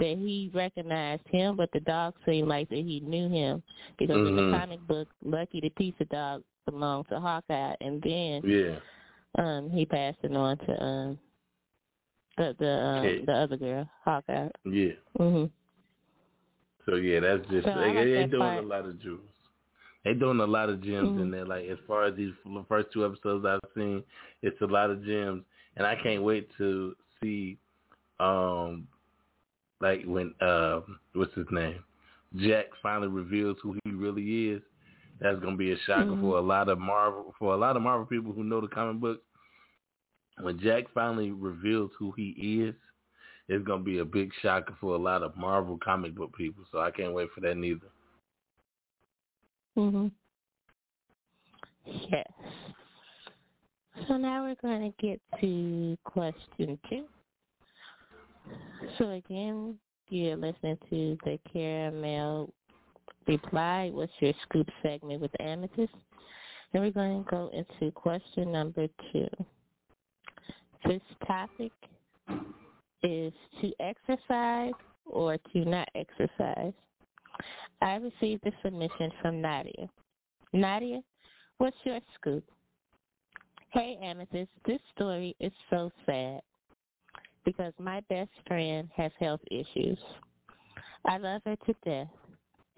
that he recognized him, but the dog seemed like that he knew him because in Mhm. the comic book, Lucky the pizza dog belonged to Hawkeye, and then Yeah. um he passed it on to um the the Okay. the other girl, Hawkeye. Yeah. Mhm. So yeah, that's just So they, like they that doing part. a lot of jewels. They doing a lot of gems Mhm. in there. Like as far as these first two episodes I've seen, it's a lot of gems, and I can't wait to see, um, like when uh, what's his name, Jack finally reveals who he really is. That's gonna be a shocker Mhm. for a lot of Marvel for a lot of Marvel people who know the comic books. When Jack finally reveals who he is, it's gonna be a big shocker for a lot of Marvel comic book people. So I can't wait for that neither. Mhm. Yes. So now we're going to get to question two. So again, you're listening to the Caramel Reply. What's your scoop segment with Amethyst? And we're going to go into question number two. This topic is to exercise or to not exercise. I received a submission from Nadia. Nadia, what's your scoop? Hey, Amethyst, this story is so sad because my best friend has health issues. I love her to death.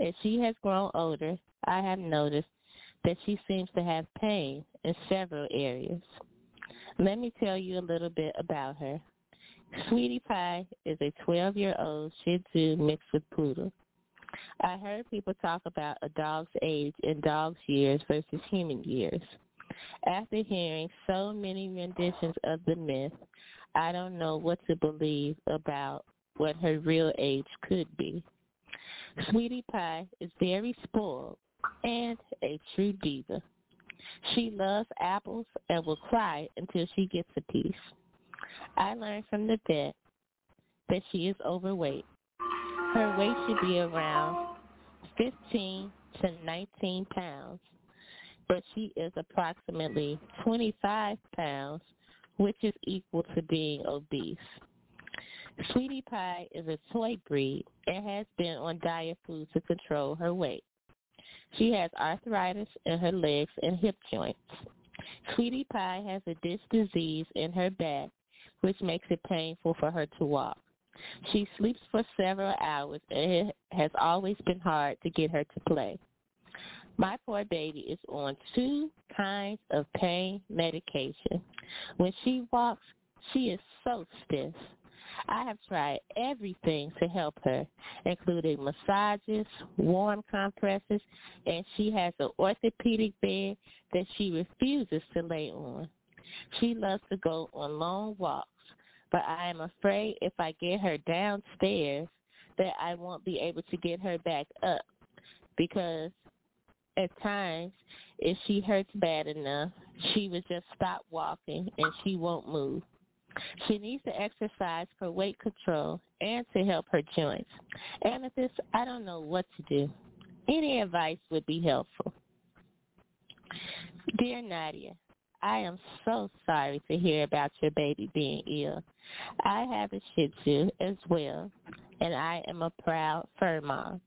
As she has grown older, I have noticed that she seems to have pain in several areas. Let me tell you a little bit about her. Sweetie Pie is a 12-year-old Shih Tzu mixed with Poodle. I heard people talk about a dog's age in dog's years versus human years. After hearing so many renditions of the myth, I don't know what to believe about what her real age could be. Sweetie Pie is very spoiled and a true diva. She loves apples and will cry until she gets a piece. I learned from the vet that she is overweight. Her weight should be around 15 to 19 pounds, but she is approximately 25 pounds, which is equal to being obese. Sweetie Pie is a toy breed and has been on diet food to control her weight. She has arthritis in her legs and hip joints. Sweetie Pie has a disc disease in her back, which makes it painful for her to walk. She sleeps for several hours and it has always been hard to get her to play. My poor baby is on two kinds of pain medication. When she walks, she is so stiff. I have tried everything to help her, including massages, warm compresses, and she has an orthopedic bed that she refuses to lay on. She loves to go on long walks, but I am afraid if I get her downstairs that I won't be able to get her back up because at times if she hurts bad enough, she would just stop walking and she won't move. She needs to exercise for weight control and to help her joints. Amethyst, I don't know what to do. Any advice would be helpful. Dear Nadia, I am so sorry to hear about your baby being ill. I have a Shih Tzu as well, and I am a proud fur mom.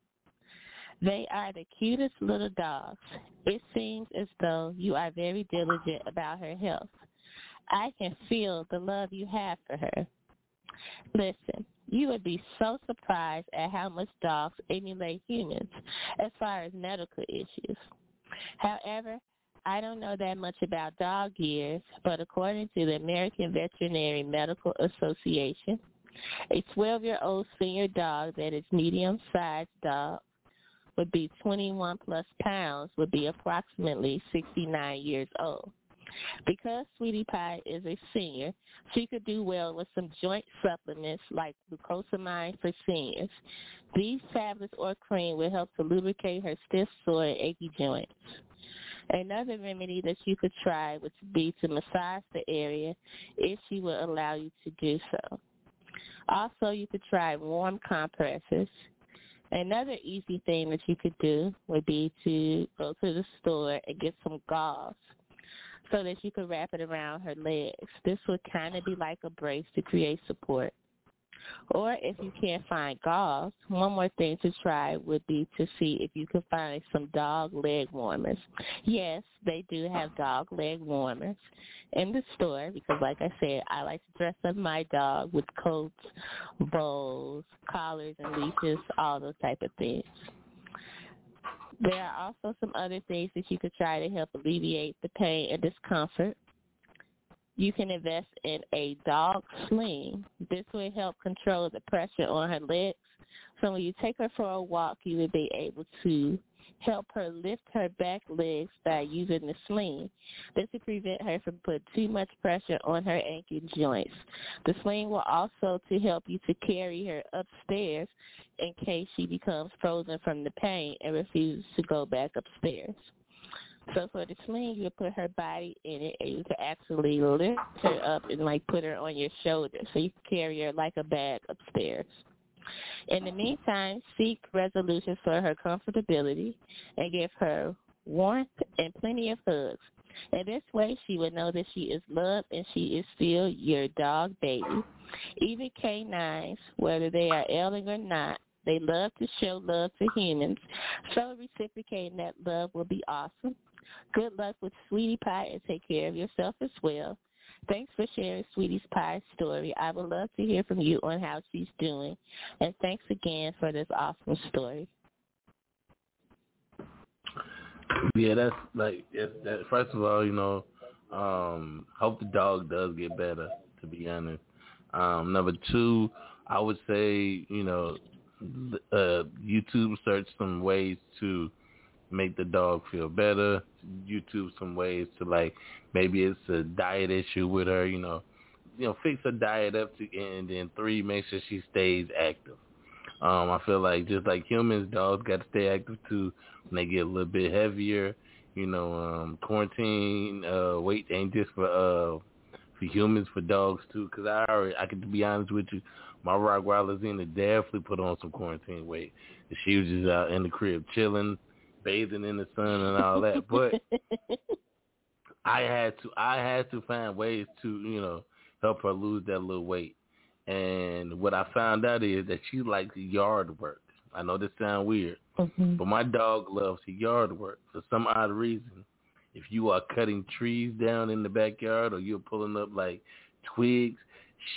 They are the cutest little dogs. It seems as though you are very diligent about her health. I can feel the love you have for her. Listen, you would be so surprised at how much dogs emulate humans as far as medical issues. However, I don't know that much about dog years, but according to the American Veterinary Medical Association, a 12-year-old senior dog that is medium-sized dog would be 21 plus pounds would be approximately 69 years old. Because Sweetie Pie is a senior, she could do well with some joint supplements like glucosamine for seniors. These tablets or cream will help to lubricate her stiff, sore, and achy joints. Another remedy that you could try would be to massage the area if she will allow you to do so. Also, you could try warm compresses. Another easy thing that you could do would be to go to the store and get some gauze so that you could wrap it around her legs. This would kind of be like a brace to create support. Or if you can't find gauze, one more thing to try would be to see if you can find some dog leg warmers. Yes, they do have dog leg warmers in the store because like I said, I like to dress up my dog with coats, bows, collars and leashes, all those type of things. There are also some other things that you could try to help alleviate the pain and discomfort. You can invest in a dog sling. This will help control the pressure on her legs. So when you take her for a walk, you will be able to help her lift her back legs by using the sling. This will prevent her from putting too much pressure on her ankle joints. The sling will also to help you to carry her upstairs in case she becomes frozen from the pain and refuses to go back upstairs. So for the sling, you put her body in it, and you can actually lift her up and like put her on your shoulder, so you can carry her like a bag upstairs. In the meantime, seek resolutions for her comfortability and give her warmth and plenty of hugs. In this way, she will know that she is loved and she is still your dog baby. Even canines, whether they are ailing or not, they love to show love to humans. So reciprocating that love will be awesome. Good luck with Sweetie Pie and take care of yourself as well. Thanks for sharing Sweetie Pie's story. I would love to hear from you on how she's doing. And thanks again for this awesome story. Yeah, that's like that. First of all, you know, um, hope the dog does get better. To be honest, um, number two, I would say, you know, uh, YouTube search some ways to make the dog feel better. YouTube some ways to like maybe it's a diet issue with her, you know, you know, fix her diet up to and then three, make sure she stays active. Um, I feel like just like humans, dogs got to stay active too when they get a little bit heavier. You know, um, quarantine uh, weight ain't just for uh, for humans, for dogs too. Cause I already, I can be honest with you, my Rottweiler Xena definitely put on some quarantine weight. She was just out in the crib chilling, bathing in the sun and all that. But (laughs) I had to I had to find ways to, you know, help her lose that little weight. And what I found out is that she likes yard work. I know this sounds weird, mm-hmm. but my dog loves yard work for some odd reason. If you are cutting trees down in the backyard or you're pulling up like twigs,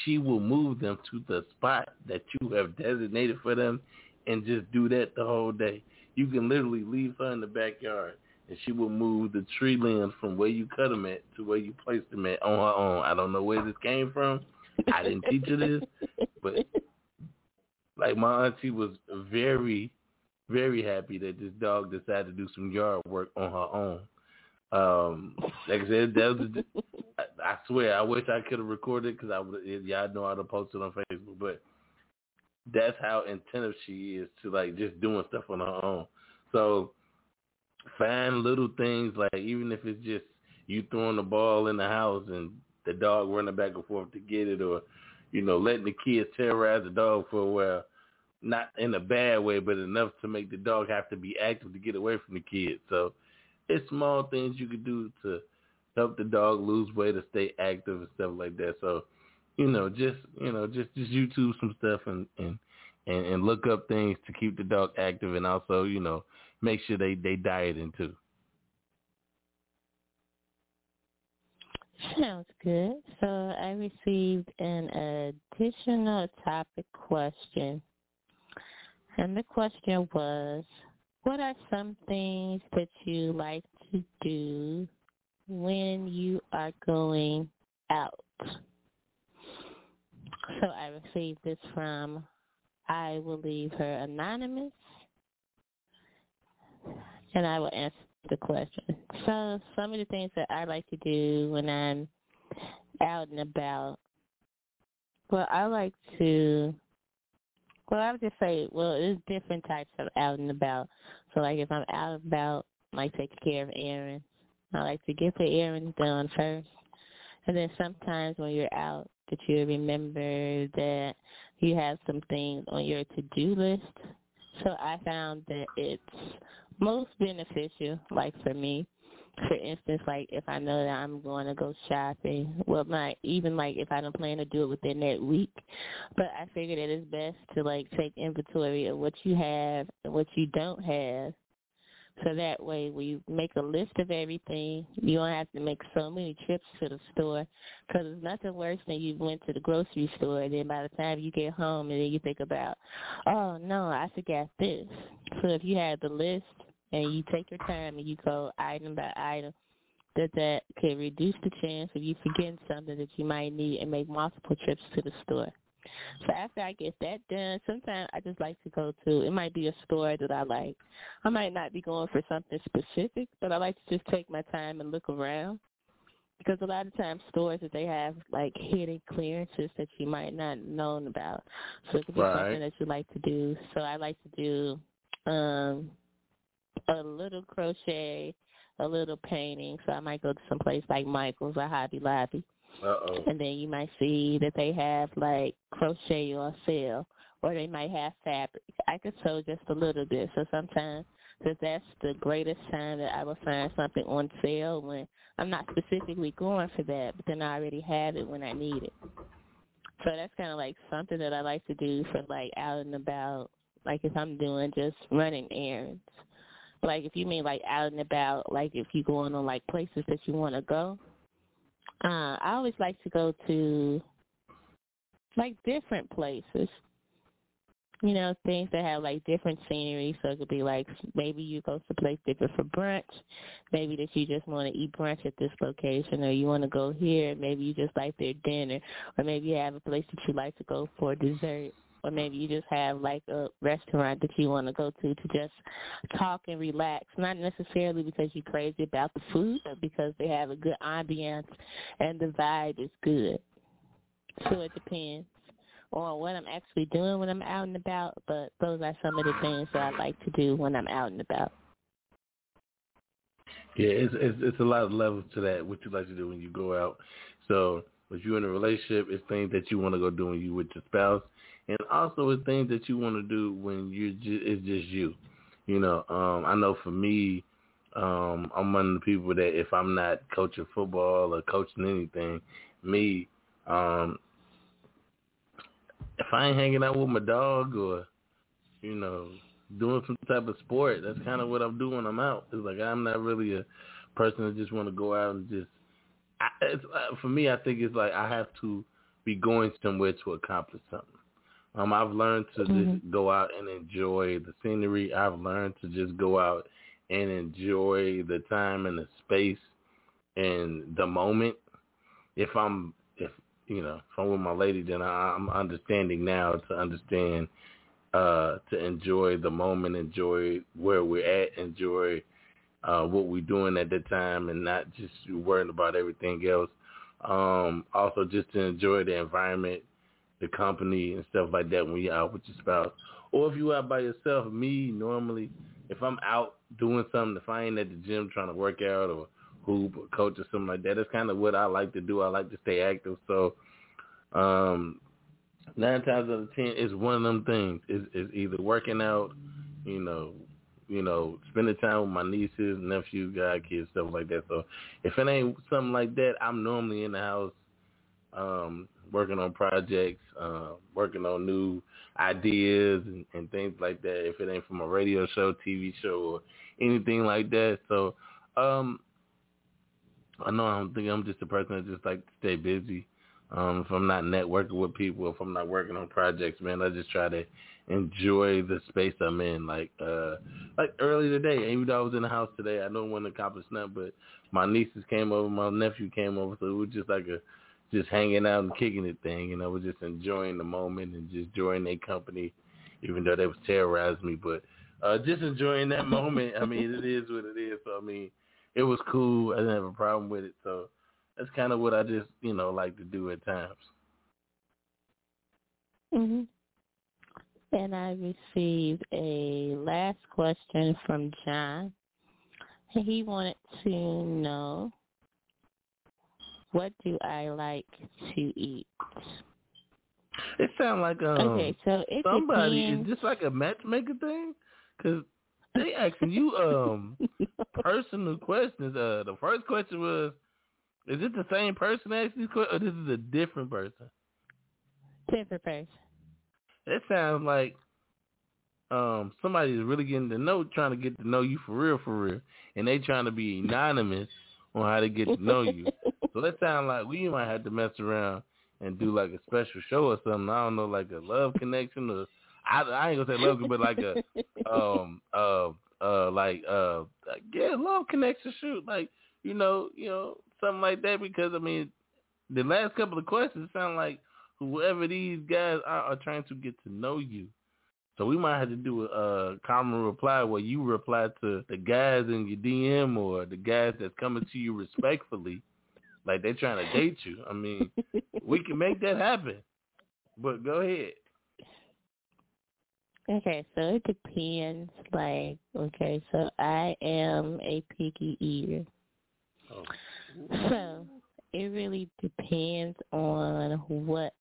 she will move them to the spot that you have designated for them and just do that the whole day. You can literally leave her in the backyard and she will move the tree limbs from where you cut them at to where you place them at on her own. I don't know where this came from. I didn't teach her this, but like my auntie was very, very happy that this dog decided to do some yard work on her own. Um, like I said, that was, I, I swear, I wish I could have recorded because I would, y'all know I'd have posted on Facebook, but that's how attentive she is to like just doing stuff on her own. So find little things like even if it's just you throwing the ball in the house and the dog running back and forth to get it, or you know letting the kids terrorize the dog for a while. Not in a bad way, but enough to make the dog have to be active to get away from the kids. So it's small things you can do to help the dog lose weight or stay active and stuff like that. So you know, just you know, just just YouTube some stuff and and and, and look up things to keep the dog active, and also you know make sure they they dieting too. Sounds good. So I received an additional topic question. And the question was, what are some things that you like to do when you are going out? So I received this from I will leave her anonymous and I will answer the question. So some of the things that I like to do when I'm out and about, well, I like to, well, I would just say, well, there's different types of out and about. So like if I'm out and about, I like taking care of errands. I like to get the errands done first. And then sometimes when you're out, that you remember that you have some things on your to-do list. So I found that it's most beneficial, like for me. For instance, like if I know that I'm going to go shopping, well, not even like if I don't plan to do it within that week, but I figure it's best to like take inventory of what you have and what you don't have, so that way, you make a list of everything, you don't have to make so many trips to the store. Because there's nothing worse than you went to the grocery store, and then by the time you get home, and then you think about, oh no, I forgot this. So if you have the list and you take your time and you go item by item, that that can reduce the chance of you forgetting something that you might need and make multiple trips to the store. So after I get that done, sometimes I just like to go to, it might be a store that I like. I might not be going for something specific, but I like to just take my time and look around. Because a lot of times stores that they have like hidden clearances that you might not known about. So it could be Right. something that you like to do. So I like to do um a little crochet, a little painting. So I might go to some place like Michael's or Hobby Lobby. Uh-oh. And then you might see that they have like crochet on sale or they might have fabric. I could sew just a little bit. So sometimes because that's the greatest time that I will find something on sale when I'm not specifically going for that, but then I already have it when I need it. So that's kind of like something that I like to do for like out and about, like if I'm doing just running errands. Like if you mean like out and about, like if you're going on like places that you want to go, uh, I always like to go to like different places. You know, things that have like different scenery. So it could be like maybe you go to a place different for brunch. Maybe that you just want to eat brunch at this location, or you want to go here. Maybe you just like their dinner, or maybe you have a place that you like to go for dessert, or maybe you just have like a restaurant that you want to go to to just talk and relax. Not necessarily because you're crazy about the food, but because they have a good ambiance and the vibe is good. So it depends on what I'm actually doing when I'm out and about, but those are some of the things that I like to do when I'm out and about. Yeah, it's it's it's a lot of levels to that. What you like to do when you go out. So if you're in a relationship, it's things that you want to go do when you with your spouse, and also it's things that you want to do when you just it's just you. You know, um, I know for me, um, I'm one of the people that if I'm not coaching football or coaching anything, me, um, if I ain't hanging out with my dog or, you know, doing some type of sport, that's kind of what I'm doing when I'm out. It's like I'm not really a person that just want to go out and just. I, it's, uh, for me, I think it's like I have to be going somewhere to accomplish something. Um, I've learned to just go out and enjoy the scenery. I've learned to just go out and enjoy the time and the space and the moment. If I'm, if you know, if I'm with my lady, then I, I'm understanding now to understand, uh, to enjoy the moment, enjoy where we're at, enjoy uh, what we're doing at that time, and not just worrying about everything else. Um, also, just to enjoy the environment, the company, and stuff like that when you're out with your spouse. Or if you're out by yourself, me normally, if I'm out doing something, if I ain't at the gym trying to work out or hoop or coach or something like that, that's kind of what I like to do. I like to stay active. So um, nine times out of ten, it's one of them things. It's, it's either working out, you know, you know, spending time with my nieces, nephews, godkids, stuff like that. So if it ain't something like that, I'm normally in the house um, working on projects, uh, working on new ideas and, and things like that. If it ain't from a radio show, TV show, or anything like that. So um, I know I don't think I'm just a person that just like to stay busy. Um, if I'm not networking with people, if I'm not working on projects, man, I just try to enjoy the space I'm in. Like uh like early today, even though I was in the house today, I don't want to accomplish nothing, but my nieces came over, my nephew came over, so it was just like a just hanging out and kicking the thing, and I was just enjoying the moment and just enjoying their company, even though they was terrorizing me, but uh just enjoying that (laughs) moment. I mean, it is what it is. So I mean, it was cool. I didn't have a problem with it. So that's kind of what I just, you know, like to do at times. hmm And I received a last question from John. He wanted to know, what do I like to eat? It sounds like um okay, so somebody depends. is this like a matchmaker thing? Because they (laughs) asking you um personal questions. Uh, the first question was, is it the same person asking these questions, or this is a different person? different person. It sounds like um somebody is really getting to know, trying to get to know you for real, for real, and they trying to be anonymous on how to get to know you. (laughs) so that sounds like we might have to mess around and do like a special show or something. I don't know, like a love (laughs) connection or I, I ain't gonna say love, but like a um uh uh like uh yeah love connection shoot like you know you know something like that because I mean the last couple of questions sound like whoever these guys are are trying to get to know you. So we might have to do a, a common reply where you reply to the guys in your DM or the guys that's coming to you respectfully, like they're trying to date you. I mean, we can make that happen. But go ahead. Okay, so it depends. Like, okay, so I am a picky eater. Oh. So it really depends on what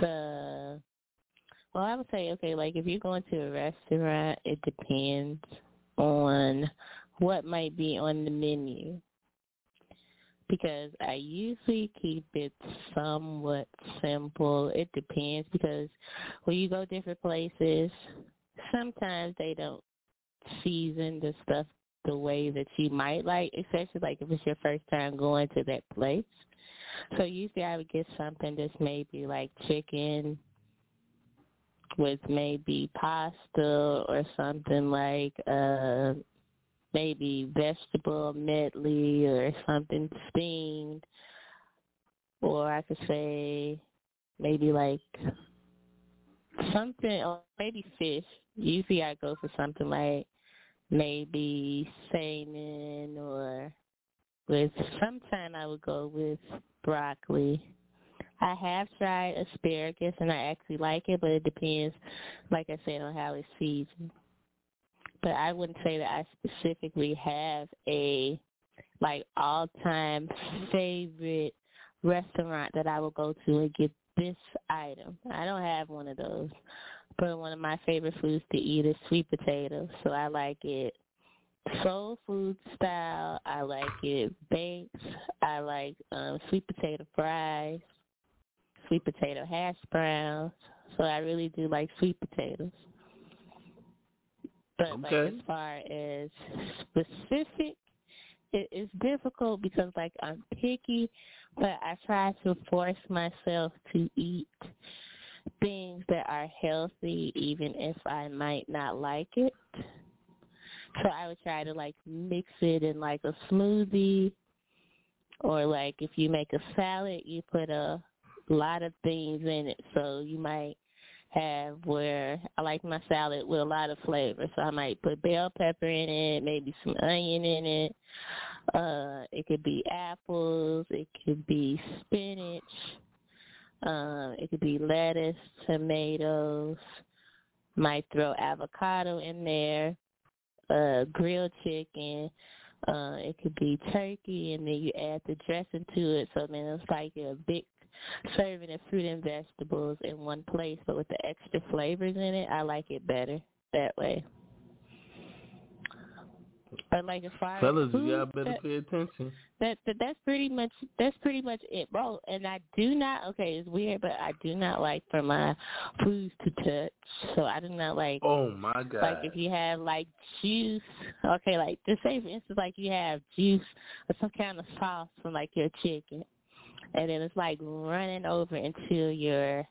the. Well, I would say okay, like if you're going to a restaurant, it depends on what might be on the menu. Because I usually keep it somewhat simple. It depends because when you go different places, sometimes they don't season the stuff the way that you might like, especially like if it's your first time going to that place. So usually I would get something that's maybe like chicken with maybe pasta or something like uh maybe vegetable medley or something steamed. Or I could say maybe like something or maybe fish. Usually I go for something like maybe salmon or with sometime I would go with broccoli. I have tried asparagus and I actually like it, but it depends, like I said, on how it's seasoned. But I wouldn't say that I specifically have a like all time favorite restaurant that I will go to and get this item. I don't have one of those. But one of my favorite foods to eat is sweet potatoes. So I like it soul food style. I like it baked. I like um sweet potato fries, sweet potato hash browns. So I really do like sweet potatoes. But like as far as specific, it is difficult because like I'm picky, but I try to force myself to eat things that are healthy even if I might not like it. So I would try to like mix it in like a smoothie or like if you make a salad you put a lot of things in it. So you might have where I like my salad with a lot of flavor. So I might put bell pepper in it, maybe some onion in it. Uh it could be apples, it could be spinach, um, it could be lettuce, tomatoes, might throw avocado in there, uh, grilled chicken, uh, it could be turkey and then you add the dressing to it so then it's like a big serving of fruit and vegetables in one place but with the extra flavors in it. I like it better that way. But like as far Fellas, as you food, gotta better that- pay attention. that, that that's pretty much that's pretty much it, bro. And I do not okay, it's weird, but I do not like for my foods to touch. So I do not like Oh my god. like if you have like juice, okay, like just say for instance like you have juice or some kind of sauce from like your chicken, and then it's like running over into your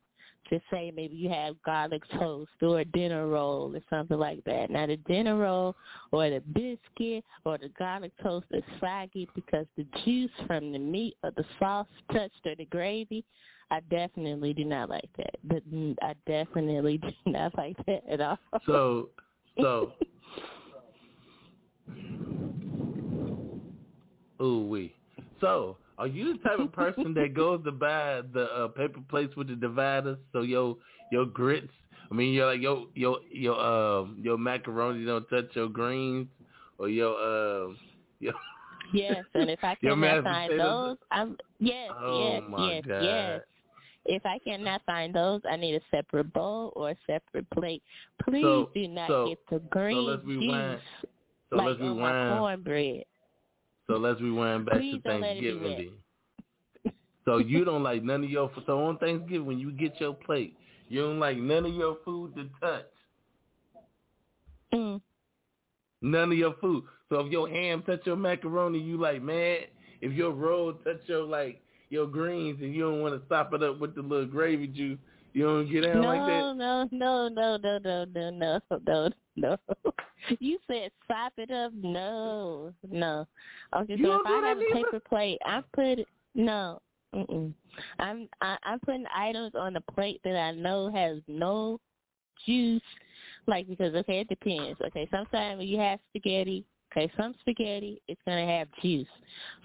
just say maybe you have garlic toast or a dinner roll or something like that. Now the dinner roll or the biscuit or the garlic toast is soggy because the juice from the meat or the sauce touched or the gravy. I definitely do not like that. But I definitely (laughs) do not like that at all. So, so. (laughs) Ooh wee. So, are you the type of person that (laughs) goes to buy the uh, paper plates with the dividers so your your grits? I mean, you're like your your your um your macaroni don't touch your greens or your um your (laughs) Yes, and if I cannot find those, I'm yes, Oh, yes, yes, God. yes, If I cannot find those, I need a separate bowl or a separate plate. Please So- do not so- get the green let's rewind. juice So like let's on my cornbread. So let's rewind back Please to don't let it be Thanksgiving. So you don't like none of your so on Thanksgiving when you get your plate, you don't like none of your food to touch. Mm. None of your food. So if your ham touch your macaroni, you like man. If your roll touch your like your greens and you don't want to stop it up with the little gravy juice, you don't get down no, like that. no, no, no, no, no, no, no, no, no. (laughs) You said sop it up. No, no. Okay, so if I have a paper plate, I put no. Mm-mm. I'm I, I'm putting items on the plate that I know has no juice. Like because okay, it depends. Okay, sometimes when you have spaghetti, okay, some spaghetti it's gonna have juice.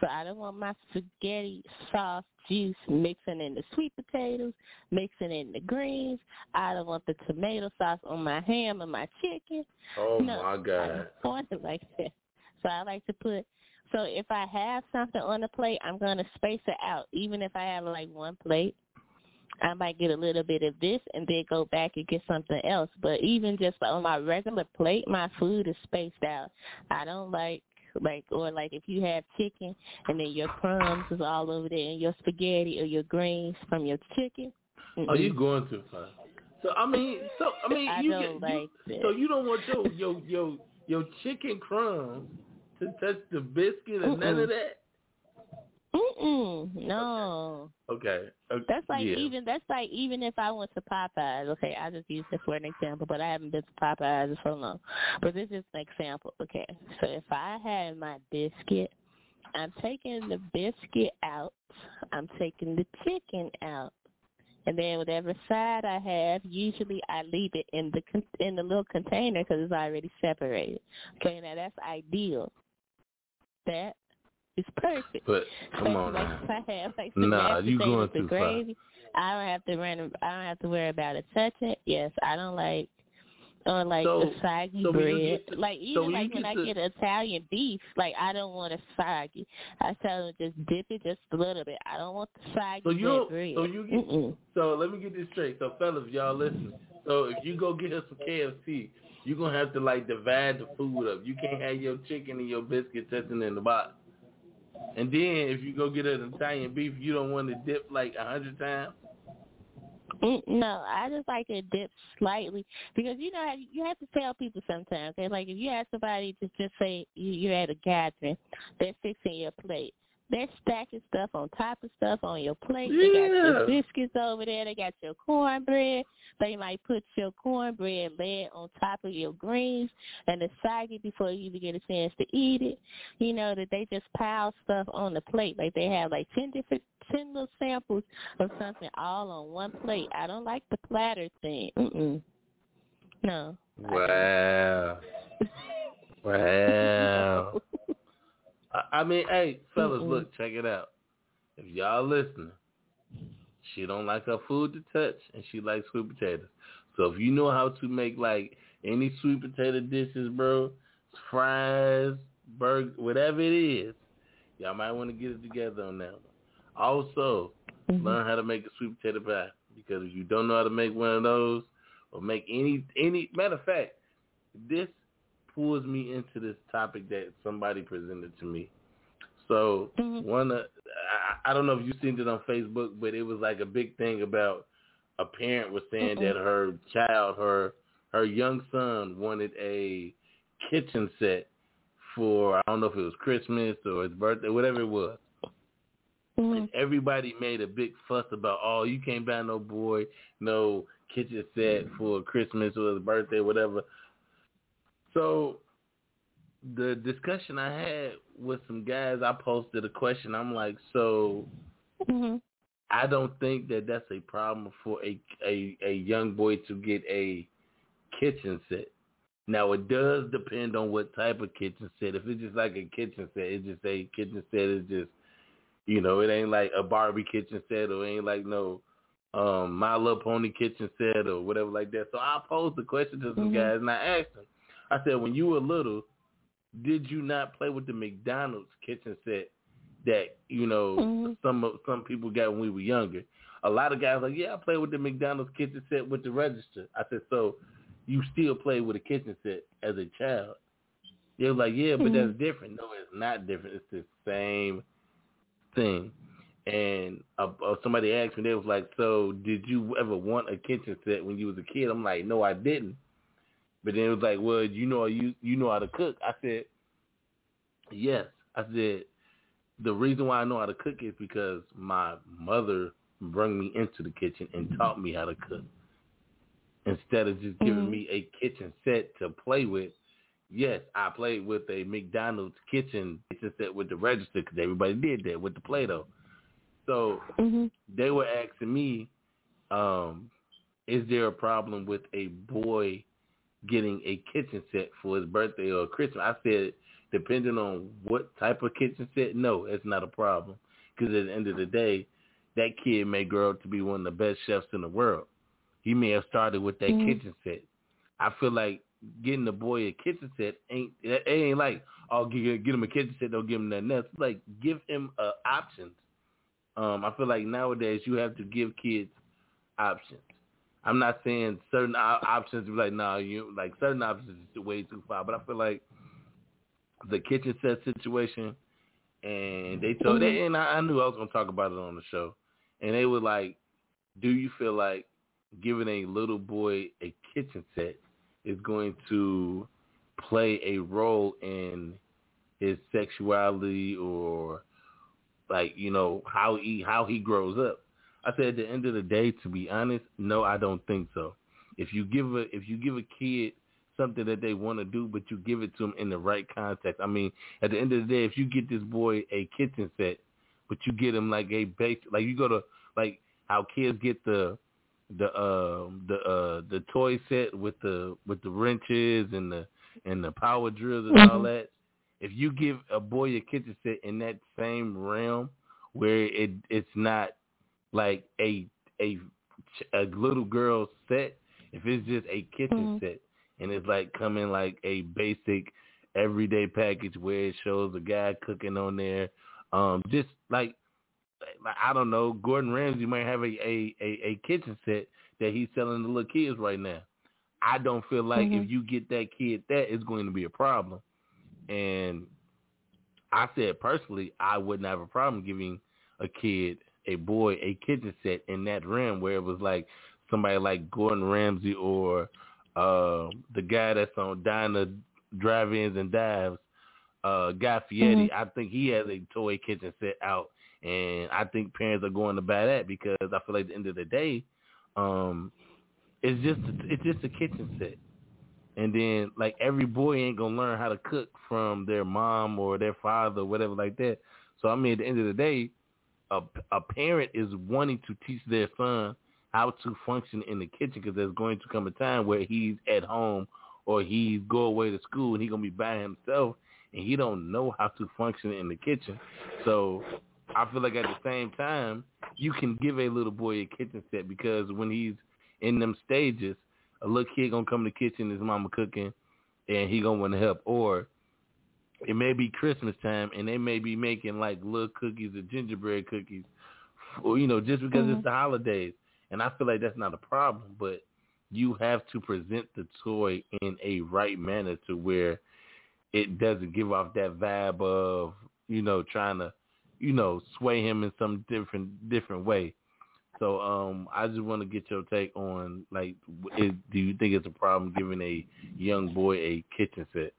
So I don't want my spaghetti sauce juice mixing in the sweet potatoes, mixing in the greens. I don't want the tomato sauce on my ham and my chicken. Oh no, my I God. don't want it like that. So I like to put. So if I have something on the plate, I'm gonna space it out. Even if I have like one plate, I might get a little bit of this and then go back and get something else. But even just on my regular plate, my food is spaced out. I don't like like or like if you have chicken and then your crumbs is all over there and your spaghetti or your greens from your chicken. Oh, you going too far. So I mean, so I mean, I you don't get you, like that. so you don't want your your your your chicken crumbs to touch the biscuit and none of that. Mm-mm, (laughs) no. Okay. okay. That's like yeah. even that's like even if I went to Popeyes, okay, I just used it for an example, but I haven't been to Popeyes in so long. But this is an example, okay. So if I had my biscuit, I'm taking the biscuit out, I'm taking the chicken out, and then whatever side I have, usually I leave it in the con- in the little container because it's already separated. Okay, now that's ideal. That is perfect. But come on now. like Nah, you going too far. gravy, I don't have to run. I don't have to worry about it touching. it. Yes, I don't like or like So- the soggy so bread. to- like even you like when I to- get Italian beef, like I don't want it soggy. I tell them just dip it just a little bit. I don't want the soggy So you bread. so you get so let me get this straight. So fellas, y'all listen. So if you go get us some KFC, you're gonna have to like divide the food up. You can't have your chicken and your biscuit touching in the box. And then if you go get an Italian beef, you don't want to dip like a hundred times. Mm, No, I just like to dip slightly because you know you have to tell people sometimes. Okay, like if you ask somebody to just say you, you're at a gathering, they're fixing your plate. They're stacking stuff on top of stuff on your plate. They got your biscuits over there. They got your cornbread. They might put your cornbread laid on top of your greens and it's soggy before you even get a chance to eat it. You know that they just pile stuff on the plate. Like they have like ten different, ten little samples of something all on one plate. I don't like the platter thing. Mm-mm. No. Wow. Wow. (laughs) I, I mean, hey, fellas, Mm-mm. look, check it out. If y'all listening, she don't like her food to touch, and she likes sweet potatoes. So if you know how to make like any sweet potato dishes, bro, fries, burger, whatever it is, y'all might want to get it together on that one. Also, mm-hmm. learn how to make a sweet potato pie because if you don't know how to make one of those or make any any matter of fact, this pulls me into this topic that somebody presented to me. So mm-hmm. one, of, I, I don't know if you've seen it on Facebook, but it was like a big thing about a parent was saying Mm-mm. that her child, her her young son, wanted a kitchen set for I don't know if it was Christmas or his birthday, whatever it was. And mm-hmm. everybody made a big fuss about, oh, you can't buy no boy no kitchen set mm-hmm. for Christmas or his birthday, whatever. So the discussion I had with some guys, I posted a question. I'm like, so I don't think that that's a problem for a a, a young boy to get a kitchen set. Now it does depend on what type of kitchen set. If it's just like a kitchen set, it's just a kitchen set is just you know, it ain't like a Barbie kitchen set or ain't like no um My Little Pony kitchen set or whatever like that. So I posed the question to some Mhm. guys and I asked them. I said, when you were little, did you not play with the McDonald's kitchen set that you know Mm-hmm. some some people got when we were younger? a lot of guys like, yeah, I played with the McDonald's kitchen set with the register. I said, so you still play with a kitchen set as a child? They were like, yeah, but Mm-hmm. that's different. No, it's not different. It's the same thing. And uh, uh, somebody asked me, they was like, so did you ever want a kitchen set when you was a kid? I'm like, no, I didn't. But then it was like, well, you know, you you know how to cook. I said, yes. I said, the reason why I know how to cook is because my mother brought me into the kitchen and taught me how to cook. Instead of just giving Mhm. me a kitchen set to play with, yes, I played with a McDonald's kitchen kitchen set with the register because everybody did that with the Play-Doh. So Mm-hmm. they were asking me, um, is there a problem with a boy getting a kitchen set for his birthday or Christmas? I said, depending on what type of kitchen set, no, it's not a problem. Because at the end of the day, that kid may grow up to be one of the best chefs in the world. He may have started with that Mhm. kitchen set. I feel like getting the boy a kitchen set ain't it ain't like oh get, get him a kitchen set, don't give him nothing else. Like give him uh, options. Um, I feel like nowadays you have to give kids options. I'm not saying certain options be like, no, you like certain options is way too far, but I feel like the kitchen set situation, and they told, they, mm-hmm. and I, I knew I was gonna talk about it on the show, and they were like, do you feel like giving a little boy a kitchen set is going to play a role in his sexuality or like you know how he how he grows up. I said at the end of the day, to be honest, no, I don't think so. If you give a if you give a kid something that they want to do, but you give it to them in the right context. I mean, at the end of the day, if you get this boy a kitchen set, but you get him like a base, like you go to like how kids get the the uh the uh the toy set with the with the wrenches and the and the power drills and all Mhm. that. If you give a boy a kitchen set in that same realm where it it's not like a a a little girl set, if it's just a kitchen Mhm. set and it's like coming like a basic everyday package where it shows a guy cooking on there, um, just like I don't know, Gordon Ramsay might have a a, a, a kitchen set that he's selling to little kids right now. I don't feel like Mhm. if you get that kid that it's going to be a problem. And I said personally, I wouldn't have a problem giving a kid, a boy, a kitchen set in that realm where it was like somebody like Gordon Ramsay or uh, the guy that's on Diner Drive-Ins and Dives, uh, Guy Fieri. Mhm. I think he has a toy kitchen set out, and I think parents are going to buy that because I feel like at the end of the day, um, it's just it's just a kitchen set. And then like every boy ain't gonna learn how to cook from their mom or their father or whatever like that. So I mean at the end of the day, a, a parent is wanting to teach their son how to function in the kitchen because there's going to come a time where he's at home or he's go away to school and he's gonna be by himself and he don't know how to function in the kitchen. So I feel like at the same time you can give a little boy a kitchen set because when he's in them stages, a little kid gonna come to the kitchen, his mama cooking, and he gonna want to help. Or it may be Christmas time, and they may be making like little cookies or gingerbread cookies, or you know, just because Mhm. it's the holidays. And I feel like that's not a problem, but you have to present the toy in a right manner to where it doesn't give off that vibe of you know trying to you know sway him in some different different way. So um, I just want to get your take on like, is, do you think it's a problem giving a young boy a kitchen set?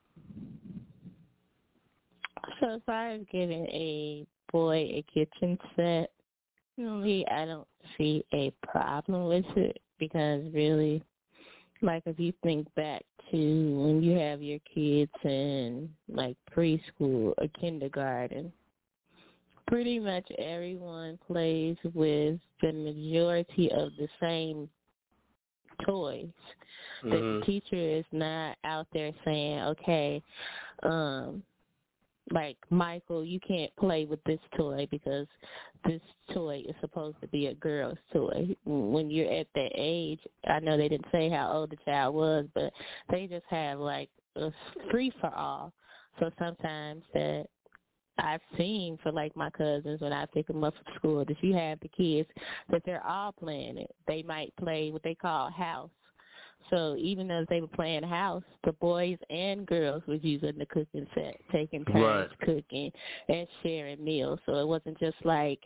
So as far as giving a boy a kitchen set, really, I don't see a problem with it because really, like if you think back to when you have your kids in like preschool or kindergarten, pretty much everyone plays with the majority of the same toys. Mhm. The teacher is not out there saying, okay, um, like Michael, you can't play with this toy because this toy is supposed to be a girl's toy. When you're at that age, I know they didn't say how old the child was, but they just have like a free for all. So sometimes that I've seen for like my cousins when I pick them up from school that you have the kids that they're all playing it. They might play what they call house. So even as they were playing house, the boys and girls was using the cooking set, taking turns right. cooking and sharing meals. So it wasn't just like,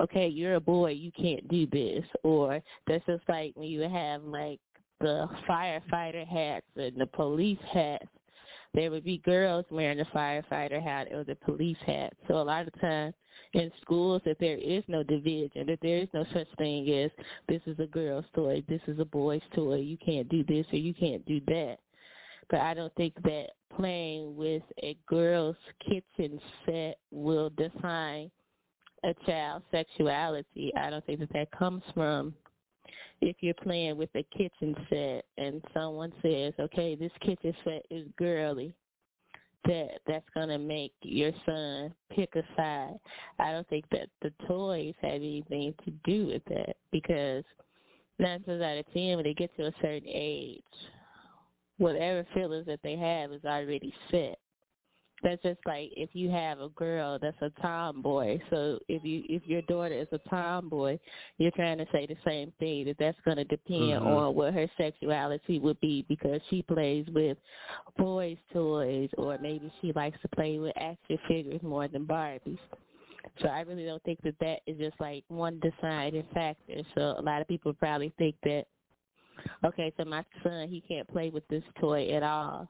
okay, you're a boy, you can't do this, or that's just like when you have like the firefighter hats and the police hats there would be girls wearing the firefighter hat or the police hat. So a lot of times in schools that there is no division, that there is no such thing as this is a girl's toy, this is a boy's toy, you can't do this or you can't do that. But I don't think that playing with a girl's kitchen set will define a child's sexuality. I don't think that that comes from if you're playing with a kitchen set and someone says, okay, this kitchen set is girly, that that's going to make your son pick a side. I don't think that the toys have anything to do with that because nine times out of ten, when they get to a certain age, whatever feelings that they have is already set that's just like if you have a girl that's a tomboy. So if you if your daughter is a tomboy, you're trying to say the same thing that that's going to depend mm-hmm. on what her sexuality would be because she plays with boys' toys or maybe she likes to play with action figures more than Barbies. So I really don't think that that is just like one deciding factor. So a lot of people probably think that okay, so my son he can't play with this toy at all.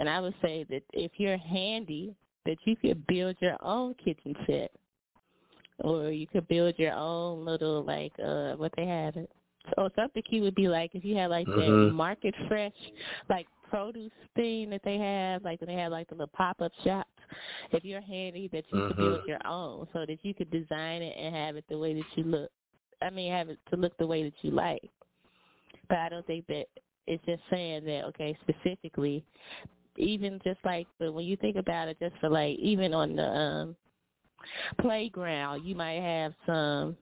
And I would say that if you're handy, that you could build your own kitchen set, or you could build your own little like uh what they have it. So something cute would be like if you had like mm-hmm. that market fresh like produce thing that they have, like they have like the little pop up shops. If you're handy, that you mm-hmm. could build your own, so that you could design it and have it the way that you look. I mean, have it to look the way that you like. But I don't think that it's just saying that okay, specifically even just like when you think about it, just for like even on the um playground, you might have some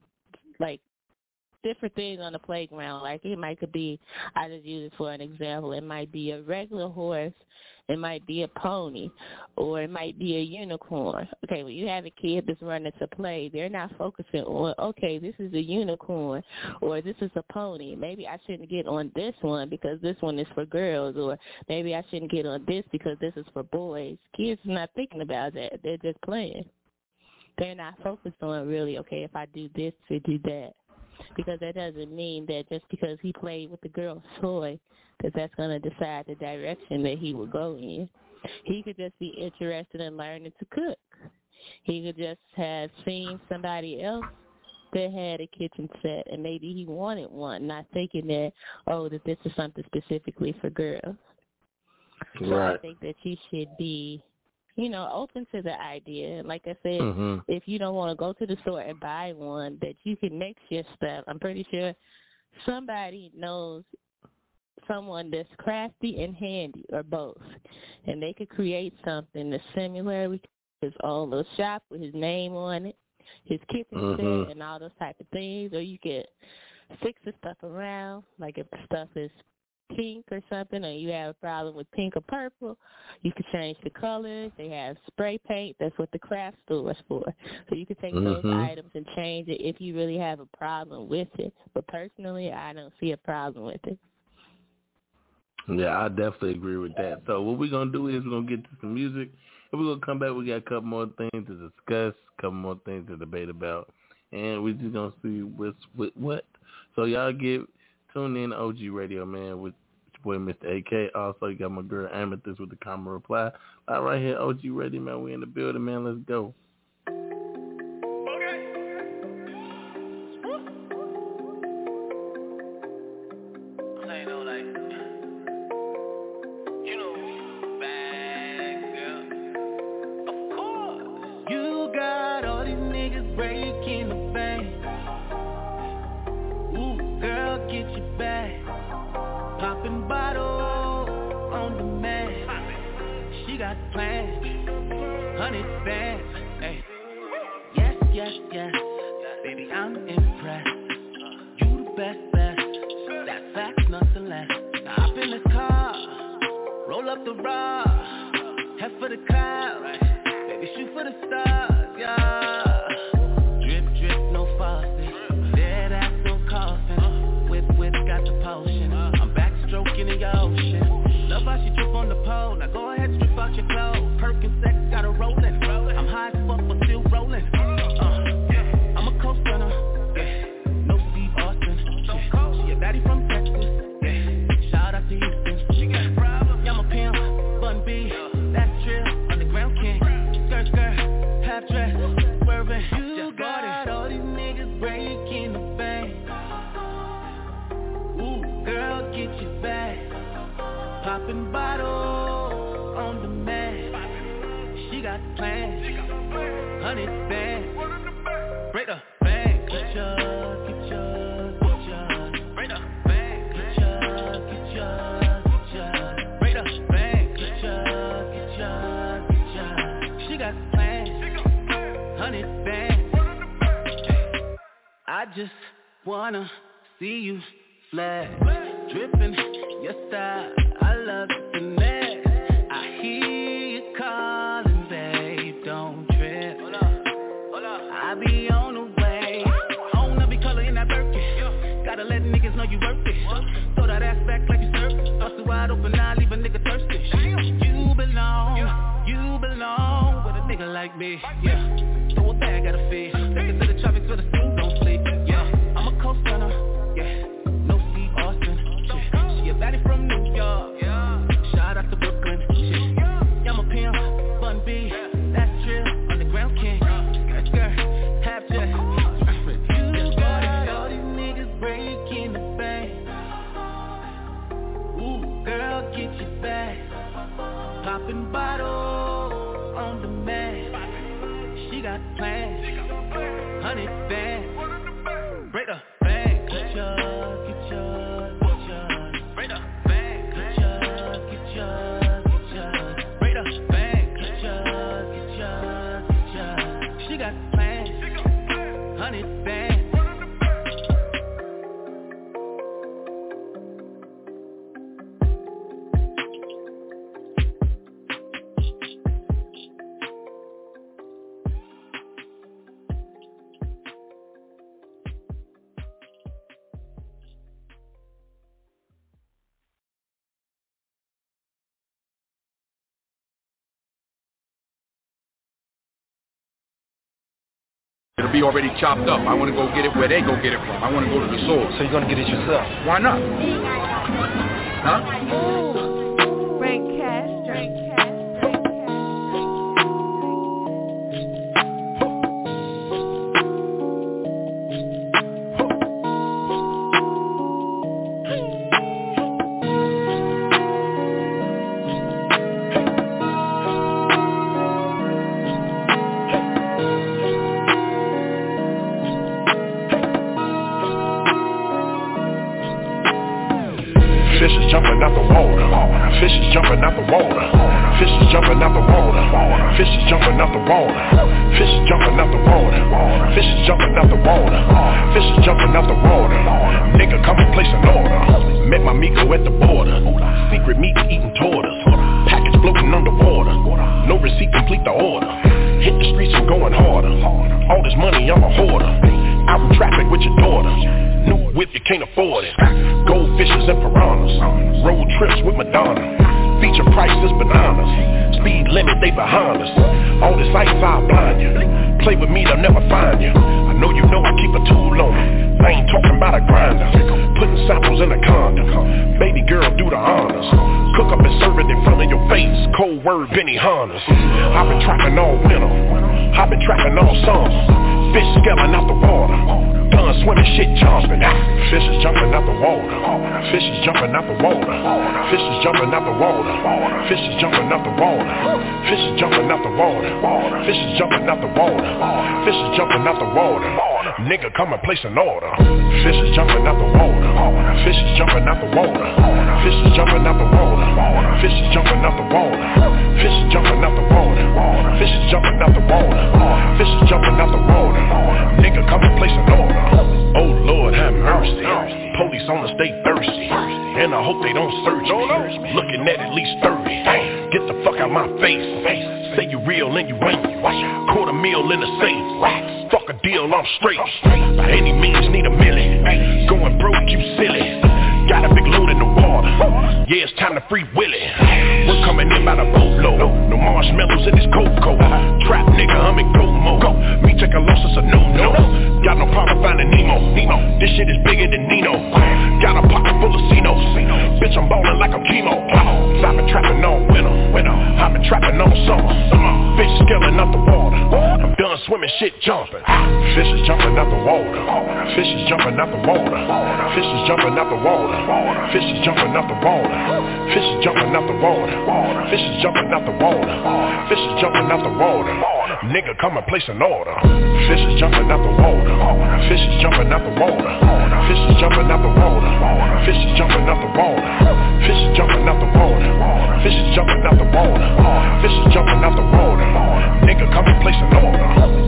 like different things on the playground. Like it might could be, I just use it for an example. It might be a regular horse, it might be a pony, or it might be a unicorn. Okay, when you have a kid that's running to play, they're not focusing on, okay, this is a unicorn or this is a pony. Maybe I shouldn't get on this one because this one is for girls, or maybe I shouldn't get on this because this is for boys. Kids are not thinking about that. They're just playing. They're not focused on really, okay, if I do this to do that because that doesn't mean that just because he played with the girl's toy that that's going to decide the direction that he will go in. He could just be interested in learning to cook. He could just have seen somebody else that had a kitchen set and maybe he wanted one, not thinking that, oh, that this is something specifically for girls. So right. I think that you should be you know, open to the idea. Like I said, mm-hmm. if you don't want to go to the store and buy one, that you can mix your stuff. I'm pretty sure somebody knows someone that's crafty and handy, or both, and they could create something that's similar with his own little shop with his name on it, his kitchen mm-hmm. set, and all those type of things. Or you could fix the stuff around, like if the stuff is pink or something, or you have a problem with pink or purple, you can change the colors. They have spray paint. That's what the craft store is for. So you can take mm-hmm. those items and change it if you really have a problem with it. But personally, I don't see a problem with it. Yeah, I definitely agree with that. So what we're gonna do is we're gonna get to some music. And we're gonna come back. We got a couple more things to discuss, a couple more things to debate about, and we're just gonna see what's what. what. So y'all get Tune in OG Radio, man, with your boy Mr. AK. Also, you got my girl Amethyst with the caramel reply. All right here, OG Radio, man. We in the building, man. Let's go. Yeah. Be already chopped up. I want to go get it where they go get it from. I want to go to the source. So you're gonna get it yourself? Why not? Huh? Fish scaling out the water. Swimming, shit jumping. Fish is jumping out the water. Fish is jumping out the water. Fish is jumping out the water. Fish is jumping out the water. Fish is jumping out the water. Fish is jumping out the water. Fish is jumping out the water. Nigga, come and place an order. Fish is jumping out the water. Fish is jumping out the water. Fish is jumping out the water. Fish is jumping out the water. Fish is jumping out the water. Fish is jumping out the water. Fish is jumping out the water. Nigga, come and place an order. Oh Lord, have mercy. Police on the stay thirsty. And I hope they don't search me. Looking at at least 30. Get the fuck out my face. Say you real and you ain't. Quarter meal in the safe. Fuck a deal, I'm straight. By any means, need a million. Going broke, you Yeah, it's time to free Willie. We're coming in by the boatload. No marshmallows in this cocoa. Trap nigga, I'm in go mode. Me take a loss, it's a no-no. Got no problem finding Nemo. Nemo. This shit is bigger than Nino. Got a pocket full of Cinos. Bitch, I'm ballin' like I'm chemo. I've been trapping all winter. winter. I've been trapping all summer. summer. Fish scaling up the water. I'm done swimming, shit jumping. Fish is jumping out the water. Fish is jumping out the water. Fishes jumping out the water. Fishes jumping out the water. Fishes jumping out the water. Fish is jumping out the water. Fish is jumping out the water. Nigga, come and place an order. Fish is jumping out the water. Fishes jumping out the water. Fishes jumping out the water. Fishes jumping out the water. Fishes jumping out the water. Fishes jumping out the water. Fishes jumping out the water. Nigga, come and place an order.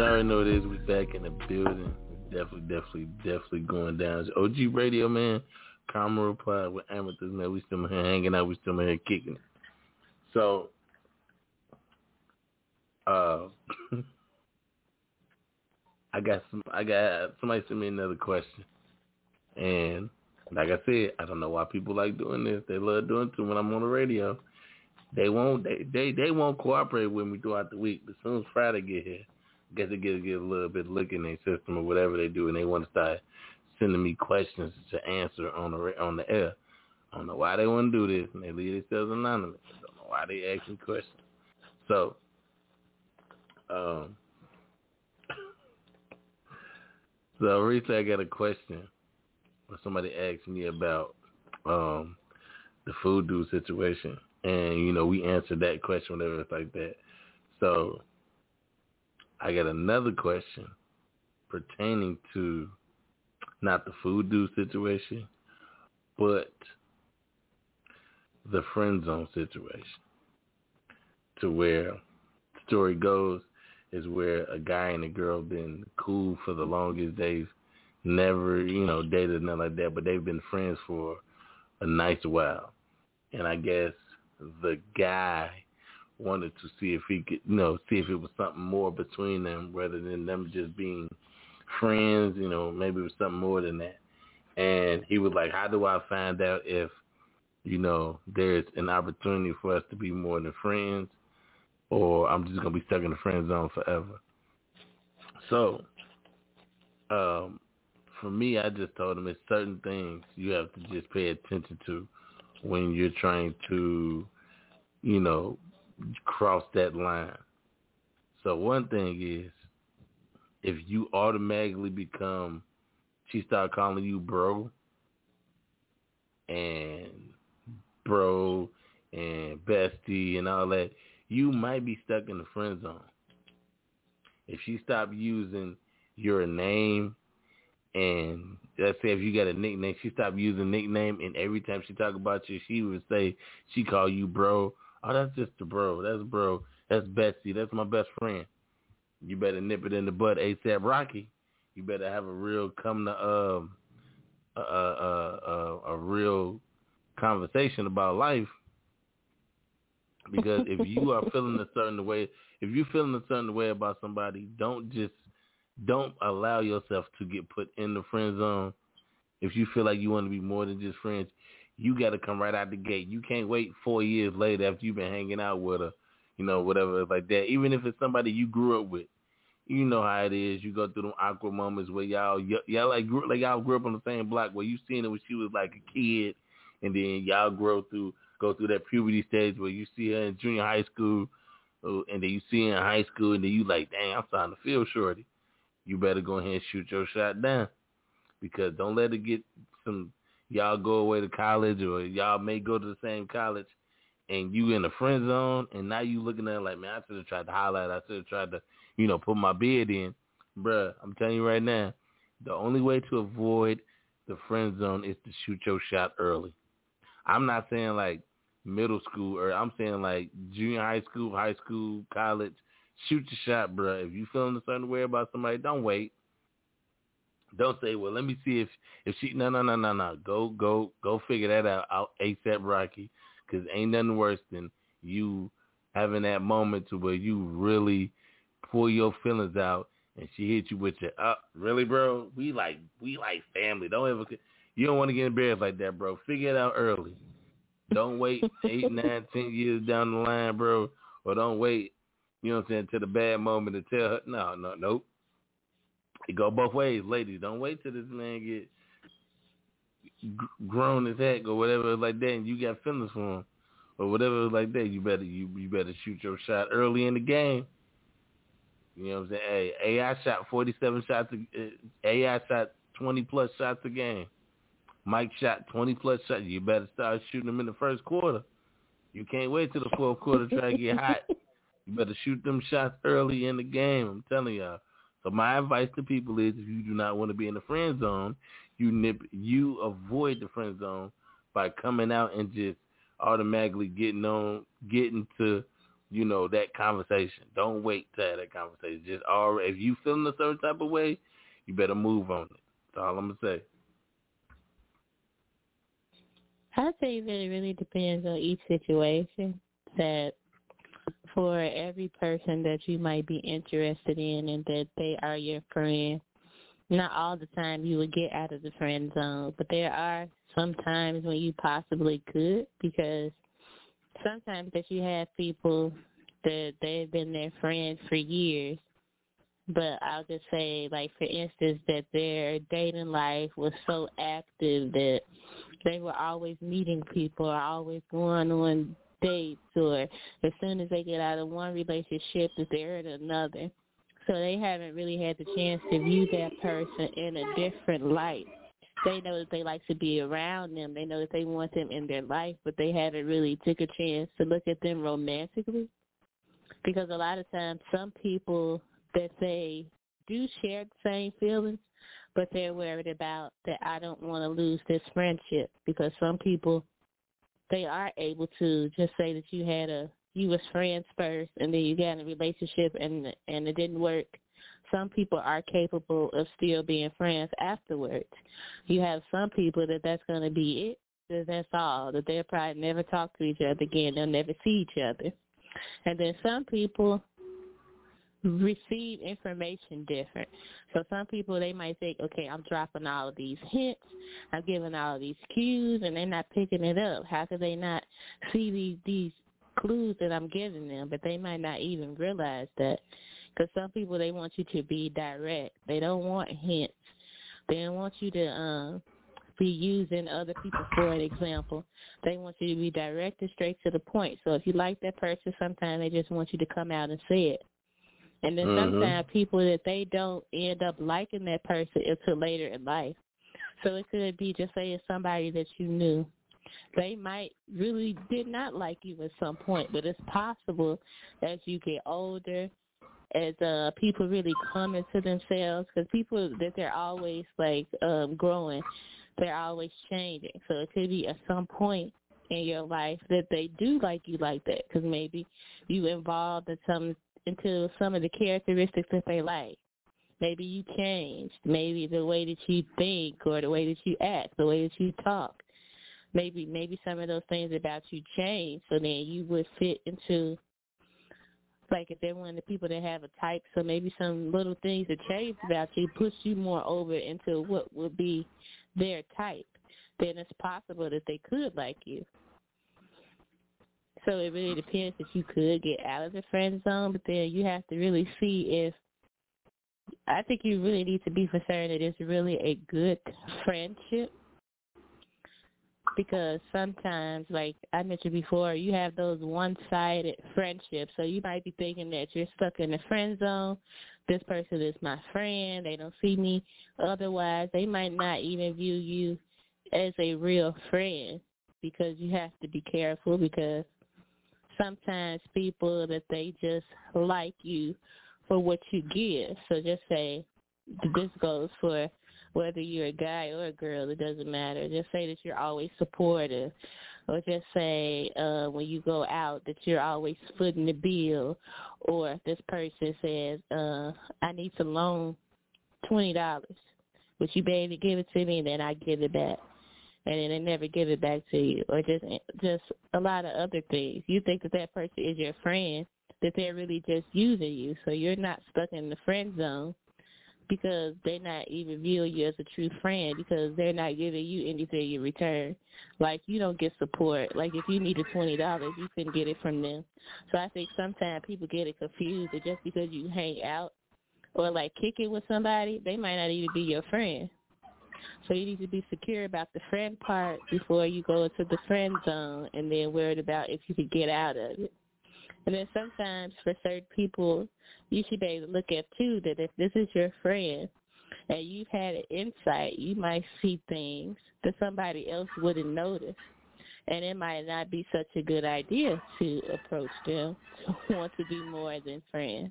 You already know it is. We back in the building. Definitely, definitely, definitely going down. It's OG Radio, man. Caramel Reply with Amethyst, man. We still here hanging out. We still here kicking it. So, uh, (laughs) I got some. I got somebody sent me another question, and like I said, I don't know why people like doing this. They love doing it when I'm on the radio. They won't. They they they won't cooperate with me throughout the week. But as soon as Friday get here, guess they get get a little bit look in their system or whatever they do, and they want to start sending me questions to answer on the on the air. I don't know why they want to do this, and they leave themselves anonymous. I don't know why they ask me questions. So, um, (laughs) so recently I got a question where somebody asked me about um the food dude situation, and you know we answered that question whenever it's like that. So I got another question pertaining to not the food dude situation, but the friend zone situation. To where the story goes is where a guy and a girl been cool for the longest. They've never, you know, dated nothing like that, but they've been friends for a nice while. And I guess the guy wanted to see if he could, you know, see if it was something more between them rather than them just being friends, you know, maybe it was something more than that. And he was like, how do I find out if, you know, there's an opportunity for us to be more than friends or I'm just going to be stuck in the friend zone forever. So, um, for me, I just told him it's certain things you have to just pay attention to when you're trying to, you know, cross that line. So one thing is, if you automatically become, she start calling you bro, and bro, and bestie, and all that, you might be stuck in the friend zone. If she stop using your name, and let's say if you got a nickname, she stop using nickname, and every time she talk about you, she would say she call you bro Oh, that's just a bro. That's bro. That's Betsy. That's my best friend. You better nip it in the butt ASAP Rocky. You better have a real come to um a a a, a real conversation about life. Because if you are feeling a certain way, if you're feeling a certain way about somebody, don't just don't allow yourself to get put in the friend zone. If you feel like you want to be more than just friends, you got to come right out the gate. You can't wait four years later after you've been hanging out with her, you know, whatever like that. Even if it's somebody you grew up with, you know how it is. You go through them awkward moments where y'all y'all like grew, like y'all grew up on the same block where you seen her when she was like a kid, and then y'all grow through go through that puberty stage where you see her in junior high school, uh, and then you see her in high school, and then you like, dang, I'm starting to feel shorty. You better go ahead and shoot your shot down because don't let it get some y'all go away to college or y'all may go to the same college and you in the friend zone and now you looking at it like, man, I should have tried to highlight. I should have tried to, you know, put my bid in. Bruh, I'm telling you right now, the only way to avoid the friend zone is to shoot your shot early. I'm not saying like middle school or I'm saying like junior high school, high school, college. Shoot your shot, bruh. If you feeling a certain way about somebody, don't wait. Don't say, well, let me see if if she. No, no, no, no, no. Go, go, go. Figure that out, out ASAP, Rocky. Because ain't nothing worse than you having that moment to where you really pull your feelings out and she hit you with your up. Uh, really, bro? We like we like family. Don't ever. You don't want to get embarrassed like that, bro. Figure it out early. Don't wait eight, (laughs) nine, ten years down the line, bro. Or don't wait, you know what I'm saying, to the bad moment to tell her. No, no, nope it go both ways, ladies. Don't wait till this man get g- grown as heck or whatever like that, and you got feelings for him or whatever like that. You better you you better shoot your shot early in the game. You know what I'm saying? Hey, AI shot 47 shots. A, uh, AI shot 20 plus shots a game. Mike shot 20 plus shots. You better start shooting them in the first quarter. You can't wait till the fourth quarter to try to get hot. (laughs) You better shoot them shots early in the game. I'm telling y'all. So my advice to people is, if you do not want to be in the friend zone, you nip, you avoid the friend zone by coming out and just automatically getting on, getting to, you know, that conversation. Don't wait to have that conversation. Just already, if you feeling a certain type of way, you better move on it. That's all I'm gonna say. I think that it really depends on each situation. That for every person that you might be interested in and that they are your friend, not all the time you would get out of the friend zone, but there are some times when you possibly could because sometimes that you have people that they've been their friends for years but I'll just say, like for instance, that their dating life was so active that they were always meeting people, or always going on dates, or as soon as they get out of one relationship, that they're in another. So they haven't really had the chance to view that person in a different light. They know that they like to be around them. They know that they want them in their life, but they haven't really took a chance to look at them romantically. Because a lot of times, some people that they do share the same feelings, but they're worried about that I don't want to lose this friendship because some people they are able to just say that you had a you was friends first and then you got in a relationship and and it didn't work. Some people are capable of still being friends afterwards. You have some people that that's going to be it. That that's all. That they'll probably never talk to each other again. They'll never see each other. And then some people (laughs) receive information different. So some people they might think, okay, I'm dropping all of these hints, I'm giving all of these cues, and they're not picking it up. How could they not see these these clues that I'm giving them? But they might not even realize that. Because some people they want you to be direct. They don't want hints. They don't want you to um be using other people for an example. They want you to be direct and straight to the point. So if you like that person, sometimes they just want you to come out and say it. And then mm-hmm. sometimes people that they don't end up liking that person until later in life. So it could be just say it's somebody that you knew. They might really did not like you at some point, but it's possible as you get older, as uh people really come into themselves, because people that they're always like um growing, they're always changing. So it could be at some point in your life that they do like you like that, because maybe you involved in some into some of the characteristics that they like. Maybe you changed. Maybe the way that you think or the way that you act, the way that you talk. Maybe maybe some of those things about you change so then you would fit into like if they're one of the people that have a type, so maybe some little things that change about you push you more over into what would be their type. Then it's possible that they could like you. So it really depends if you could get out of the friend zone, but then you have to really see if I think you really need to be concerned that it's really a good friendship because sometimes, like I mentioned before, you have those one-sided friendships. So you might be thinking that you're stuck in the friend zone. This person is my friend. They don't see me otherwise. They might not even view you as a real friend because you have to be careful because sometimes people that they just like you for what you give. So just say this goes for whether you're a guy or a girl, it doesn't matter. Just say that you're always supportive. Or just say uh when you go out that you're always footing the bill or if this person says, uh, I need to loan twenty dollars. Would you to give it to me and then I give it back? And then they never give it back to you, or just just a lot of other things. You think that that person is your friend, that they're really just using you, so you're not stuck in the friend zone because they're not even viewing you as a true friend because they're not giving you anything in return. Like you don't get support. Like if you needed twenty dollars, you couldn't get it from them. So I think sometimes people get it confused that just because you hang out or like kick it with somebody, they might not even be your friend. So you need to be secure about the friend part before you go into the friend zone and then worried about if you could get out of it. And then sometimes for certain people, you should be able to look at too that if this is your friend and you've had an insight, you might see things that somebody else wouldn't notice. And it might not be such a good idea to approach them (laughs) want to be more than friends.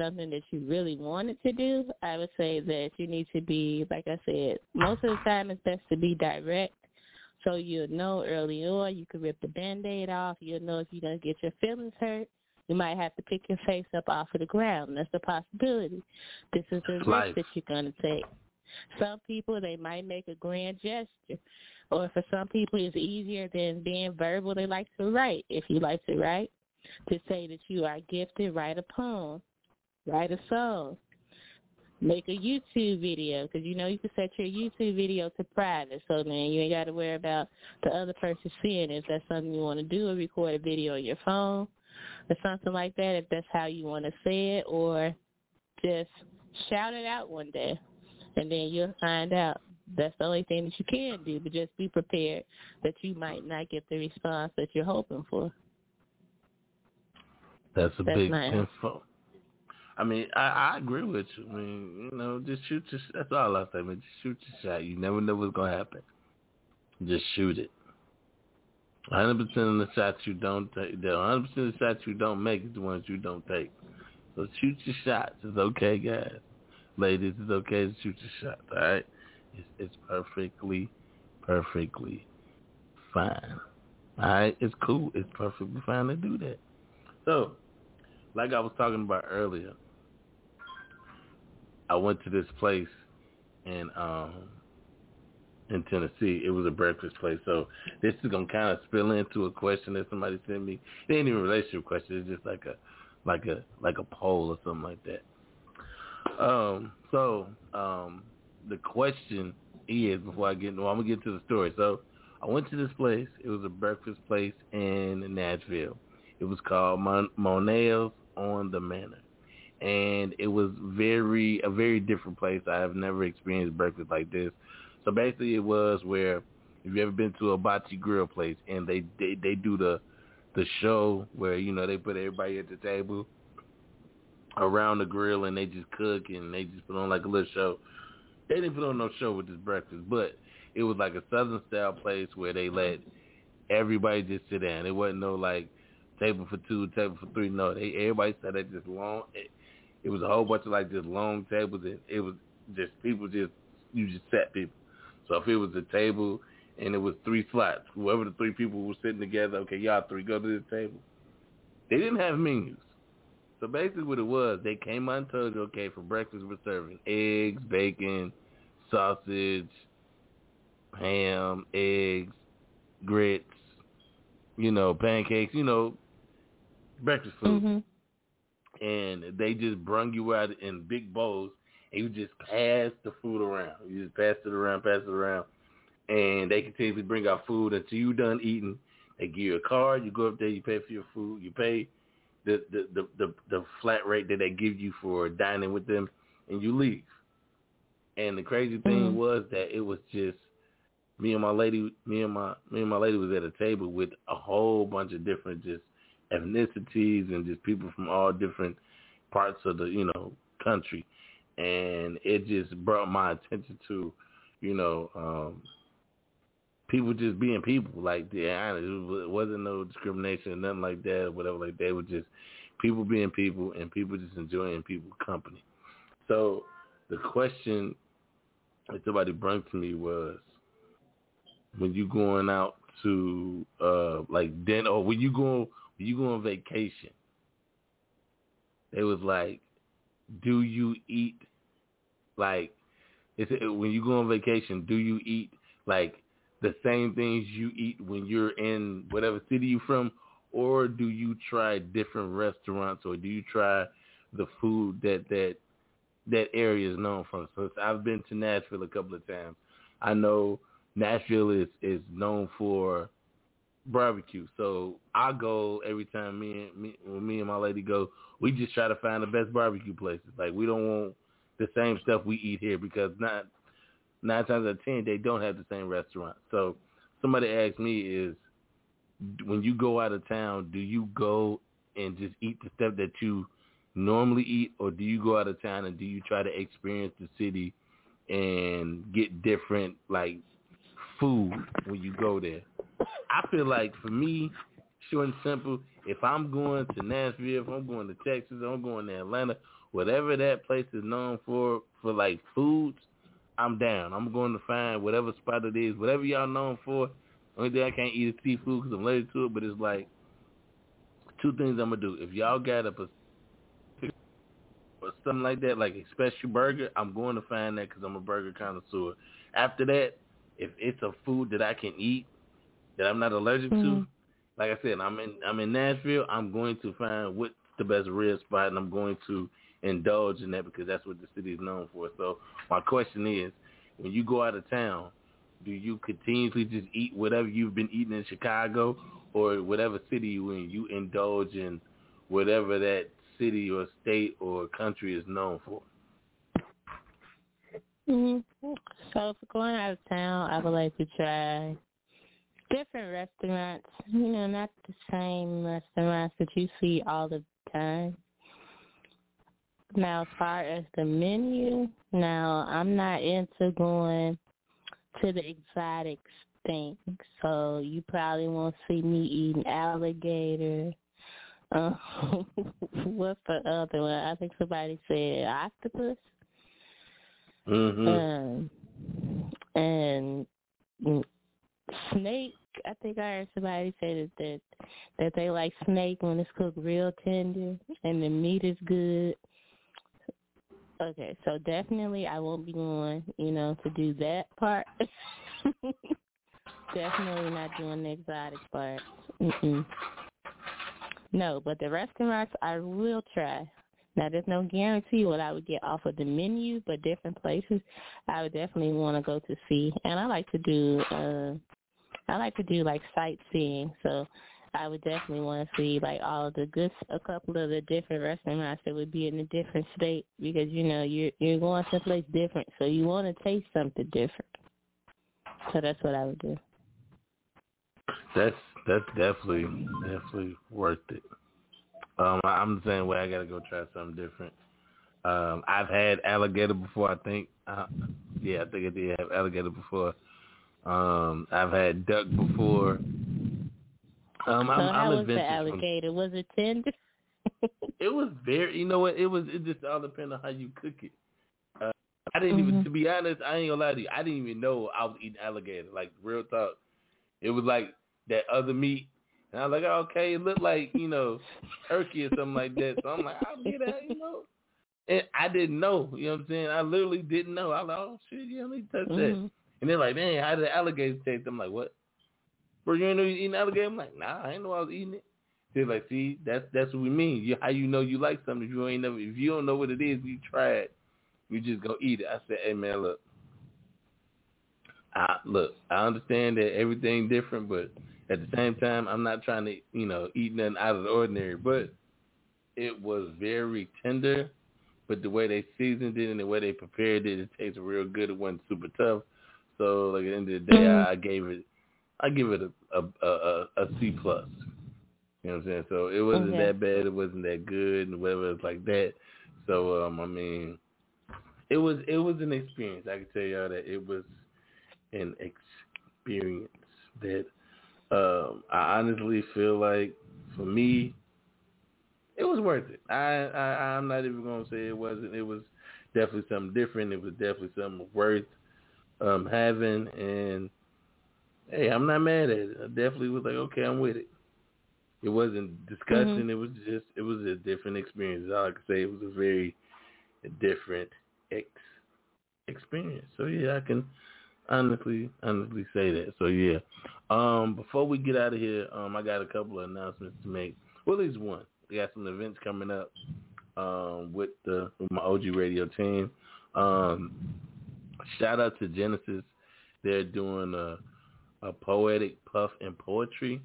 Something that you really wanted to do, I would say that you need to be, like I said, most of the time it's best to be direct so you'll know early on. You can rip the band-aid off. You'll know if you're going to get your feelings hurt. You might have to pick your face up off of the ground. That's a possibility. This is a risk that you're going to take. Some people, they might make a grand gesture. Or for some people, it's easier than being verbal. They like to write. If you like to write, to say that you are gifted, write a poem, write a song, make a YouTube video because you know you can set your YouTube video to private, so then you ain't got to worry about the other person seeing it. If that's something you want to do, or record a video on your phone or something like that. If that's how you want to say it, or just shout it out one day, and then you'll find out. That's the only thing that you can do, but just be prepared that you might not get the response that you're hoping for. That's a That's big nice. info. I mean, I, I agree with you. I mean, you know, just shoot your. That's all I say, man. Just shoot your shot. You never know what's gonna happen. Just shoot it. 100 percent of the shots you don't take, the 100 percent of the shots you don't make is the ones you don't take. So shoot your shots. It's okay, guys. Ladies, it's okay to shoot your shots. All right. It's, it's perfectly, perfectly fine. All right. It's cool. It's perfectly fine to do that. So, like I was talking about earlier, I went to this place in um in Tennessee. It was a breakfast place. So this is gonna kind of spill into a question that somebody sent me. It ain't even a relationship question. It's just like a like a like a poll or something like that. Um. So um, the question is before I get, well, I'm gonna get to the story. So I went to this place. It was a breakfast place in Nashville. It was called Mon- Monell's on the Manor, and it was very a very different place. I have never experienced breakfast like this. So basically, it was where if you ever been to a Bachi grill place and they they they do the the show where you know they put everybody at the table around the grill and they just cook and they just put on like a little show. They didn't put on no show with this breakfast, but it was like a southern style place where they let everybody just sit down. It wasn't no like table for two, table for three. No, they everybody sat at this long. It, was a whole bunch of like just long tables, and it was just people just you just sat people. So if it was a table and it was three slots, whoever the three people were sitting together, okay, y'all three go to this table. They didn't have menus. So basically what it was, they came out and told you, okay, for breakfast we're serving eggs, bacon, sausage, ham, eggs, grits, you know, pancakes, you know, breakfast food. Mm-hmm. And they just brung you out in big bowls and you just pass the food around. You just pass it around, pass it around. And they continuously bring out food until you done eating. They give you a card, you go up there, you pay for your food, you pay the the, the, the, the flat rate that they give you for dining with them and you leave. And the crazy thing Mhm. was that it was just me and my lady me and my me and my lady was at a table with a whole bunch of different just ethnicities and just people from all different parts of the, you know, country. And it just brought my attention to, you know, um people just being people. Like, yeah, it wasn't no discrimination or nothing like that or whatever like they were just people being people and people just enjoying people company. So the question that somebody brought to me was, when you going out to uh like dinner or when you go you go on vacation, they was like, do you eat like it's when you go on vacation, do you eat like the same things you eat when you're in whatever city you're from, or do you try different restaurants, or do you try the food that that that area is known for? So I've been to Nashville a couple of times. I know Nashville is is known for barbecue, so I go every time me and me when me and my lady go, we just try to find the best barbecue places. Like we don't want the same stuff we eat here because not nine times out of ten they don't have the same restaurant. So somebody asked me is when you go out of town, do you go and just eat the stuff that you normally eat, or do you go out of town and do you try to experience the city and get different like food when you go there? I feel like for me, short and simple, if I'm going to Nashville, if I'm going to Texas, if I'm going to Atlanta, whatever that place is known for, for like foods, I'm down. I'm going to find whatever spot it is, whatever y'all known for. Only thing I can't eat is seafood because I'm allergic to it, but it's like two things I'm gonna do. If y'all got a or something like that, like a special burger, I'm going to find that because I'm a burger connoisseur. After that, if it's a food that I can eat that I'm not allergic mm-hmm. to, like I said, I'm in I'm in Nashville. I'm going to find what's the best rib spot, and I'm going to indulge in that because that's what the city is known for. So my question is, when you go out of town, do you continuously just eat whatever you've been eating in Chicago or whatever city you in? You indulge in whatever that city or state or country is known for. Mm-hmm. So for going out of town, I would like to try different restaurants. You know, not the same restaurants that you see all the time. Now, as far as the menu, now I'm not into going to the exotic things. So you probably won't see me eating alligator. Uh, (laughs) what's the other one? I think somebody said octopus. Mm-hmm. Um, and snake. I think I heard somebody say that, that that they like snake when it's cooked real tender and the meat is good. Okay, so definitely I won't be going, you know, to do that part. (laughs) definitely not doing the exotic part. Mm-mm. No, but the restaurants I will try. Now, there's no guarantee what I would get off of the menu, but different places I would definitely want to go to see. And I like to do, uh, I like to do like sightseeing. So I would definitely want to see like all of the good, a couple of the different restaurants that would be in a different state because you know you're you're going someplace different, so you want to taste something different. So that's what I would do. That's that's definitely definitely worth it. Um, I'm the same way. I gotta go try something different. Um, I've had alligator before. I think. Uh, yeah, I think I did have alligator before. Um, I've had duck before. Um, so I'm, how I'm was the alligator? From, was it tender? (laughs) it was very. You know what? It was. It just all depends on how you cook it. Uh, I didn't mm-hmm. even. To be honest, I ain't gonna lie to you. I didn't even know I was eating alligator. Like real talk. It was like that other meat. And I was like, oh, okay, it looked like, you know, turkey or something like that. So I'm like, I'll get that, you know. And I didn't know, you know what I'm saying? I literally didn't know. I was like, oh, shit, yeah, let me touch mm-hmm. that. And they're like, man, how did the alligator taste? I'm like, what? Bro, you ain't know you eating alligator? I'm like, nah, I ain't know I was eating it. They're like, see, that's that's what we mean. You, how you know you like something if you ain't never if you don't know what it is, you try it. You just go eat it. I said, hey man, look, I look, I understand that everything different, but at the same time, I'm not trying to, you know, eat nothing out of the ordinary. But it was very tender, but the way they seasoned it and the way they prepared it, it tasted real good. It wasn't super tough. So, like at the end of the day, Mm-hmm. I, I gave it, I give it a a a, a C plus. You know what I'm saying? So it wasn't Okay. that bad. It wasn't that good, and whatever. It's like that. So um, I mean, it was it was an experience. I can tell y'all that it was an experience that um, I honestly feel like for me, it was worth it. I, I I'm not even gonna say it wasn't. It was definitely something different. It was definitely something worth um, having. And hey, I'm not mad at it. I definitely was like, okay, I'm with it. It wasn't disgusting. Mhm. It was just it was a different experience. All I could say it was a very different ex experience. So yeah, I can honestly honestly say that. So yeah. Um, before we get out of here, um, I got a couple of announcements to make. Well, at least one. We got some events coming up um, with the with my OG radio team. Um, shout out to Genesis. They're doing a a poetic puff and poetry.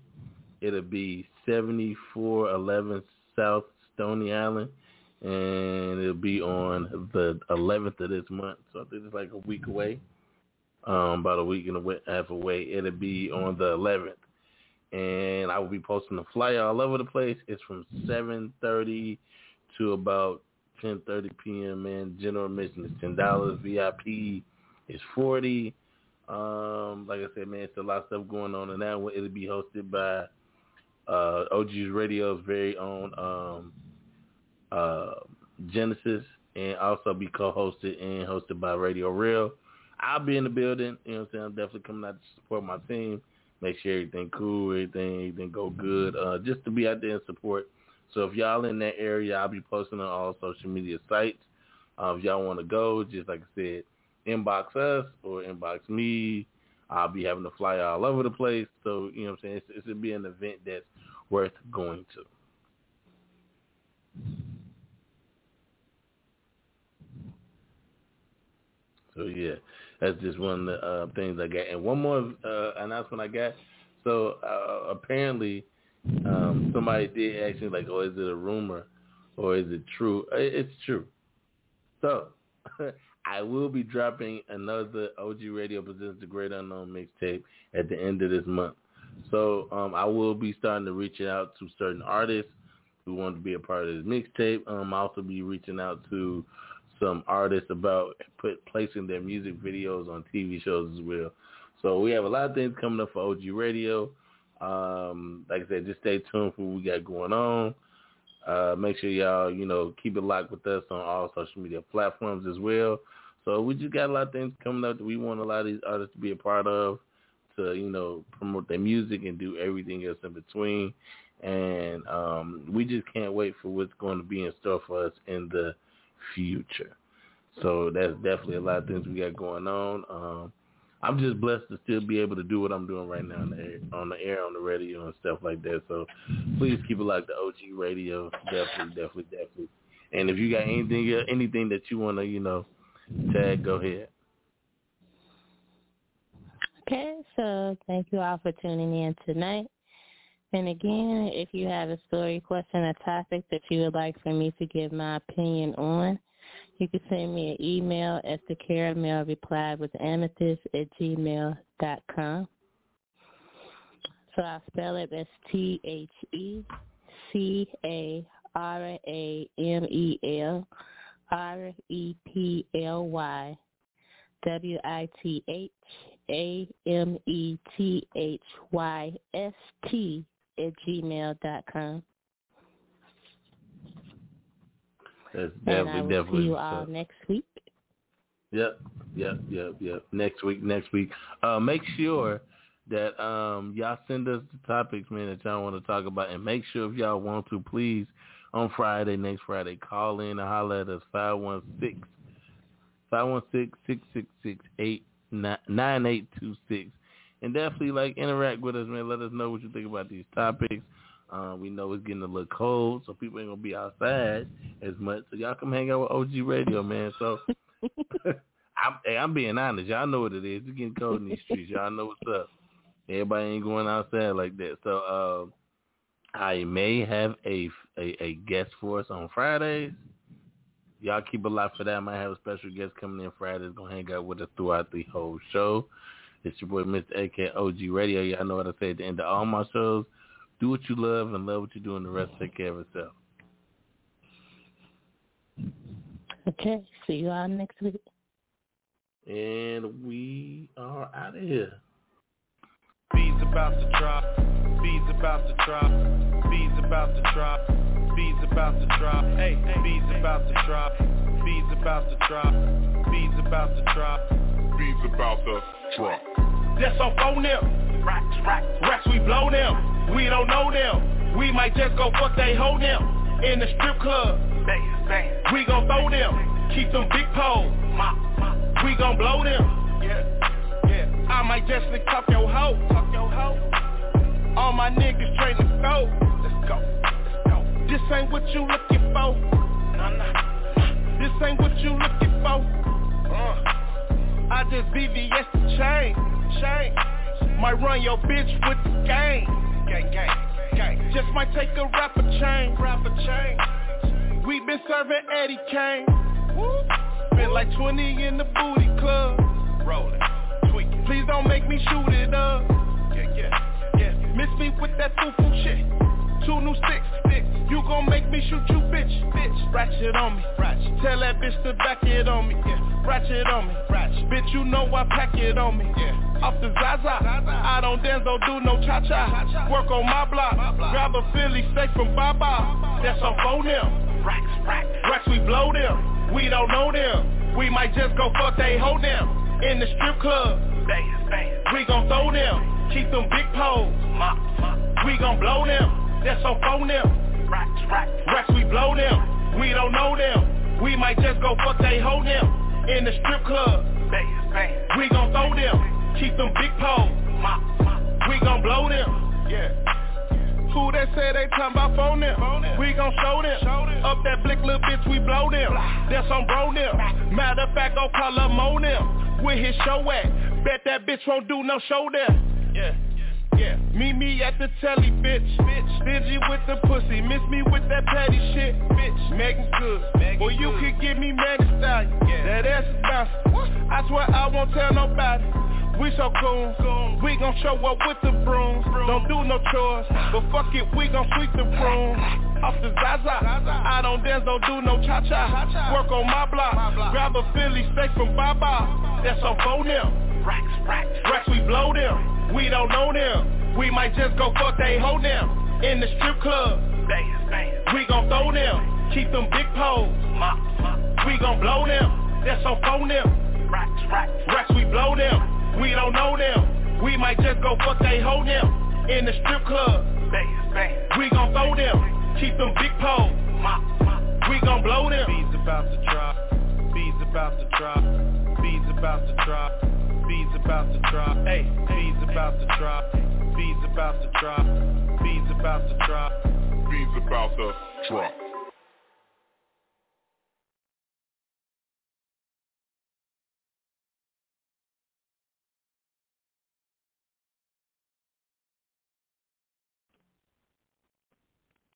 It'll be seventy four eleven South Stony Island, and it'll be on the 11th of this month. So I think it's like a week away, um, about a week and a half away. It'll be on the 11th, and I will be posting the flyer all over the place. It's from 7:30 to about 10:30 p.m. Man, general admission is ten dollars. VIP is forty. Um, like I said, man, it's a lot of stuff going on in that one. It'll be hosted by uh, OG's Radio's very own um, uh, Genesis, and also be co-hosted and hosted by Radio Real. I'll be in the building. You know what I'm saying? I'm definitely coming out to support my team. Make sure everything cool, everything, everything go good. Uh, just to be out there and support. So if y'all in that area, I'll be posting on all social media sites. Uh, if y'all want to go, just like I said, inbox us or inbox me. I'll be having to fly all over the place. So, you know what I'm saying? It's, it's going to be an event that's worth going to. So yeah, that's just one of the uh, things I got. And one more uh, announcement I got. So uh, apparently, um, somebody did ask me like, "Oh, is it a rumor or is it true?" It's true. So (laughs) I will be dropping another OG Radio presents the Great Unknown mixtape at the end of this month. So um, I will be starting to reach out to certain artists who want to be a part of this mixtape. Um, I'll also be reaching out to some artists about put placing their music videos on TV shows as well. So we have a lot of things coming up for OG Radio. Um, like I said, just stay tuned for what we got going on. Uh, make sure y'all, you know, keep it locked with us on all social media platforms as well. So we just got a lot of things coming up that we want a lot of these artists to be a part of to, you know, promote their music and do everything else in between. And um, we just can't wait for what's going to be in store for us in the future. So that's definitely a lot of things we got going on. Um, I'm just blessed to still be able to do what I'm doing right now on the air, on the air, on the radio, and stuff like that. So please keep it like the OG radio, definitely, definitely, definitely. And if you got anything, anything that you want to, you know, tag, go ahead. Okay, so thank you all for tuning in tonight. And again, if you have a story, question, or topic that you would like for me to give my opinion on, you can send me an email at the caramel reply with amethyst at gmail dot com. So I'll spell it as T H E C A R A M E L R E P L Y W I T H A M E T H Y S T at gmail dot com. That's and I definitely, will definitely. see you all next week. Yep, yep, yep, yep. Next week, next week. Uh, make sure that um y'all send us the topics, man, that y'all want to talk about, and make sure if y'all want to, please, on Friday, next Friday, call in and holler at us five one six five one six six six six eight nine eight two six, and definitely like interact with us, man. Let us know what you think about these topics. Um, we know it's getting a little cold, so people ain't gonna be outside as much. So y'all come hang out with OG Radio, man. So (laughs) I'm, hey, I'm being honest. Y'all know what it is. It's getting cold in these streets. Y'all know what's up. Everybody ain't going outside like that. So uh, I may have a, a a guest for us on Fridays. Y'all keep a lot for that. I might have a special guest coming in Friday. Gonna hang out with us throughout the whole show. It's your boy Mr. AK OG Radio. Y'all know what I say at the end of all my shows. Do what you love and love what you do, and the rest take care of itself. Okay, see you all next week. And we are out of here. Bees about to drop. Bees about to drop. Bees about to drop. Bees about to drop. Hey, bees about to drop. Bees about to drop. Bees about to drop. Bees about to drop. Just off on them. Racks, racks, racks, we blow them. We don't know them. We might just go fuck they hoe them. In the strip club. We gon' throw them. Keep them big poles. We gon' blow them. I might just lick talk your hoe. Talk your hoe. All my niggas train to go. Let's go. Let's go. This ain't what you looking for. Nah, nah. This ain't what you looking for. Uh. I just VVS the chain. Chain. Might run your bitch with the gang. Gang, gang, gang. Just might take a rapper chain. Rapper chain. We been serving Eddie Kane. Been like 20 in the booty club. Rolling, tweaking. Please don't make me shoot it up. Yeah, yeah, yeah. Miss me with that foo-foo shit. Two new sticks, sticks. You gon' make me shoot you, bitch, bitch. Ratchet on me, ratchet. Tell that bitch to back it on me, yeah. Ratchet on me, ratchet. Bitch, you know I pack it on me, yeah. Off the Zaza, I don't dance, don't do no cha-cha. Work on my block, grab a Philly steak from Baba. That's on phone them. Racks, racks, racks, we blow them. We don't know them. We might just go fuck they hold them. In the strip club, bang, bang. We gon' throw them. Keep them big poles. We gon' blow them. That's on phone them. Racks, racks, racks, we blow them. We don't know them. We might just go fuck they hold them. In the strip club. We gon' throw them. Keep them big poles. We gon' blow them. Yeah. Who they say they talking about phone them? We gon' show them. Up that blick little bitch, we blow them. That's on bro them. Matter of fact, go call up Mo them. Where his show at? Bet that bitch won't do no show there. Yeah. Yeah, meet me at the telly, bitch. Bitch, stingy with the pussy, miss me with that petty shit, bitch. Megan good, Megan or you could give me Megan style. Yeah. That ass is bouncing. I swear I won't tell nobody. We so cool, we gon' show up with the brooms Don't do no chores, but fuck it, we gon' sweep the room Off the Zaza, I don't dance, don't do no cha-cha. Work on my block, grab a Philly steak from Baba. That's on phone them, racks, racks, racks, we blow them we don't know them. We might just go fuck they hold them. In the strip club. Bang, bang. We gon' throw them. Keep them big poles. We gon' blow them. That's on phone them. Racks, racks. Racks, we blow them. We don't know them. We might just go fuck they hold them. In the strip club. Bang, bang. We gon' throw them. Keep them big poles. We gon' blow them. Beats about to drop. Beats about to drop. Beats about to drop. Bees about to drop. Hey, bees about to drop. Bees about to drop. Bees about to drop. Bees about to drop.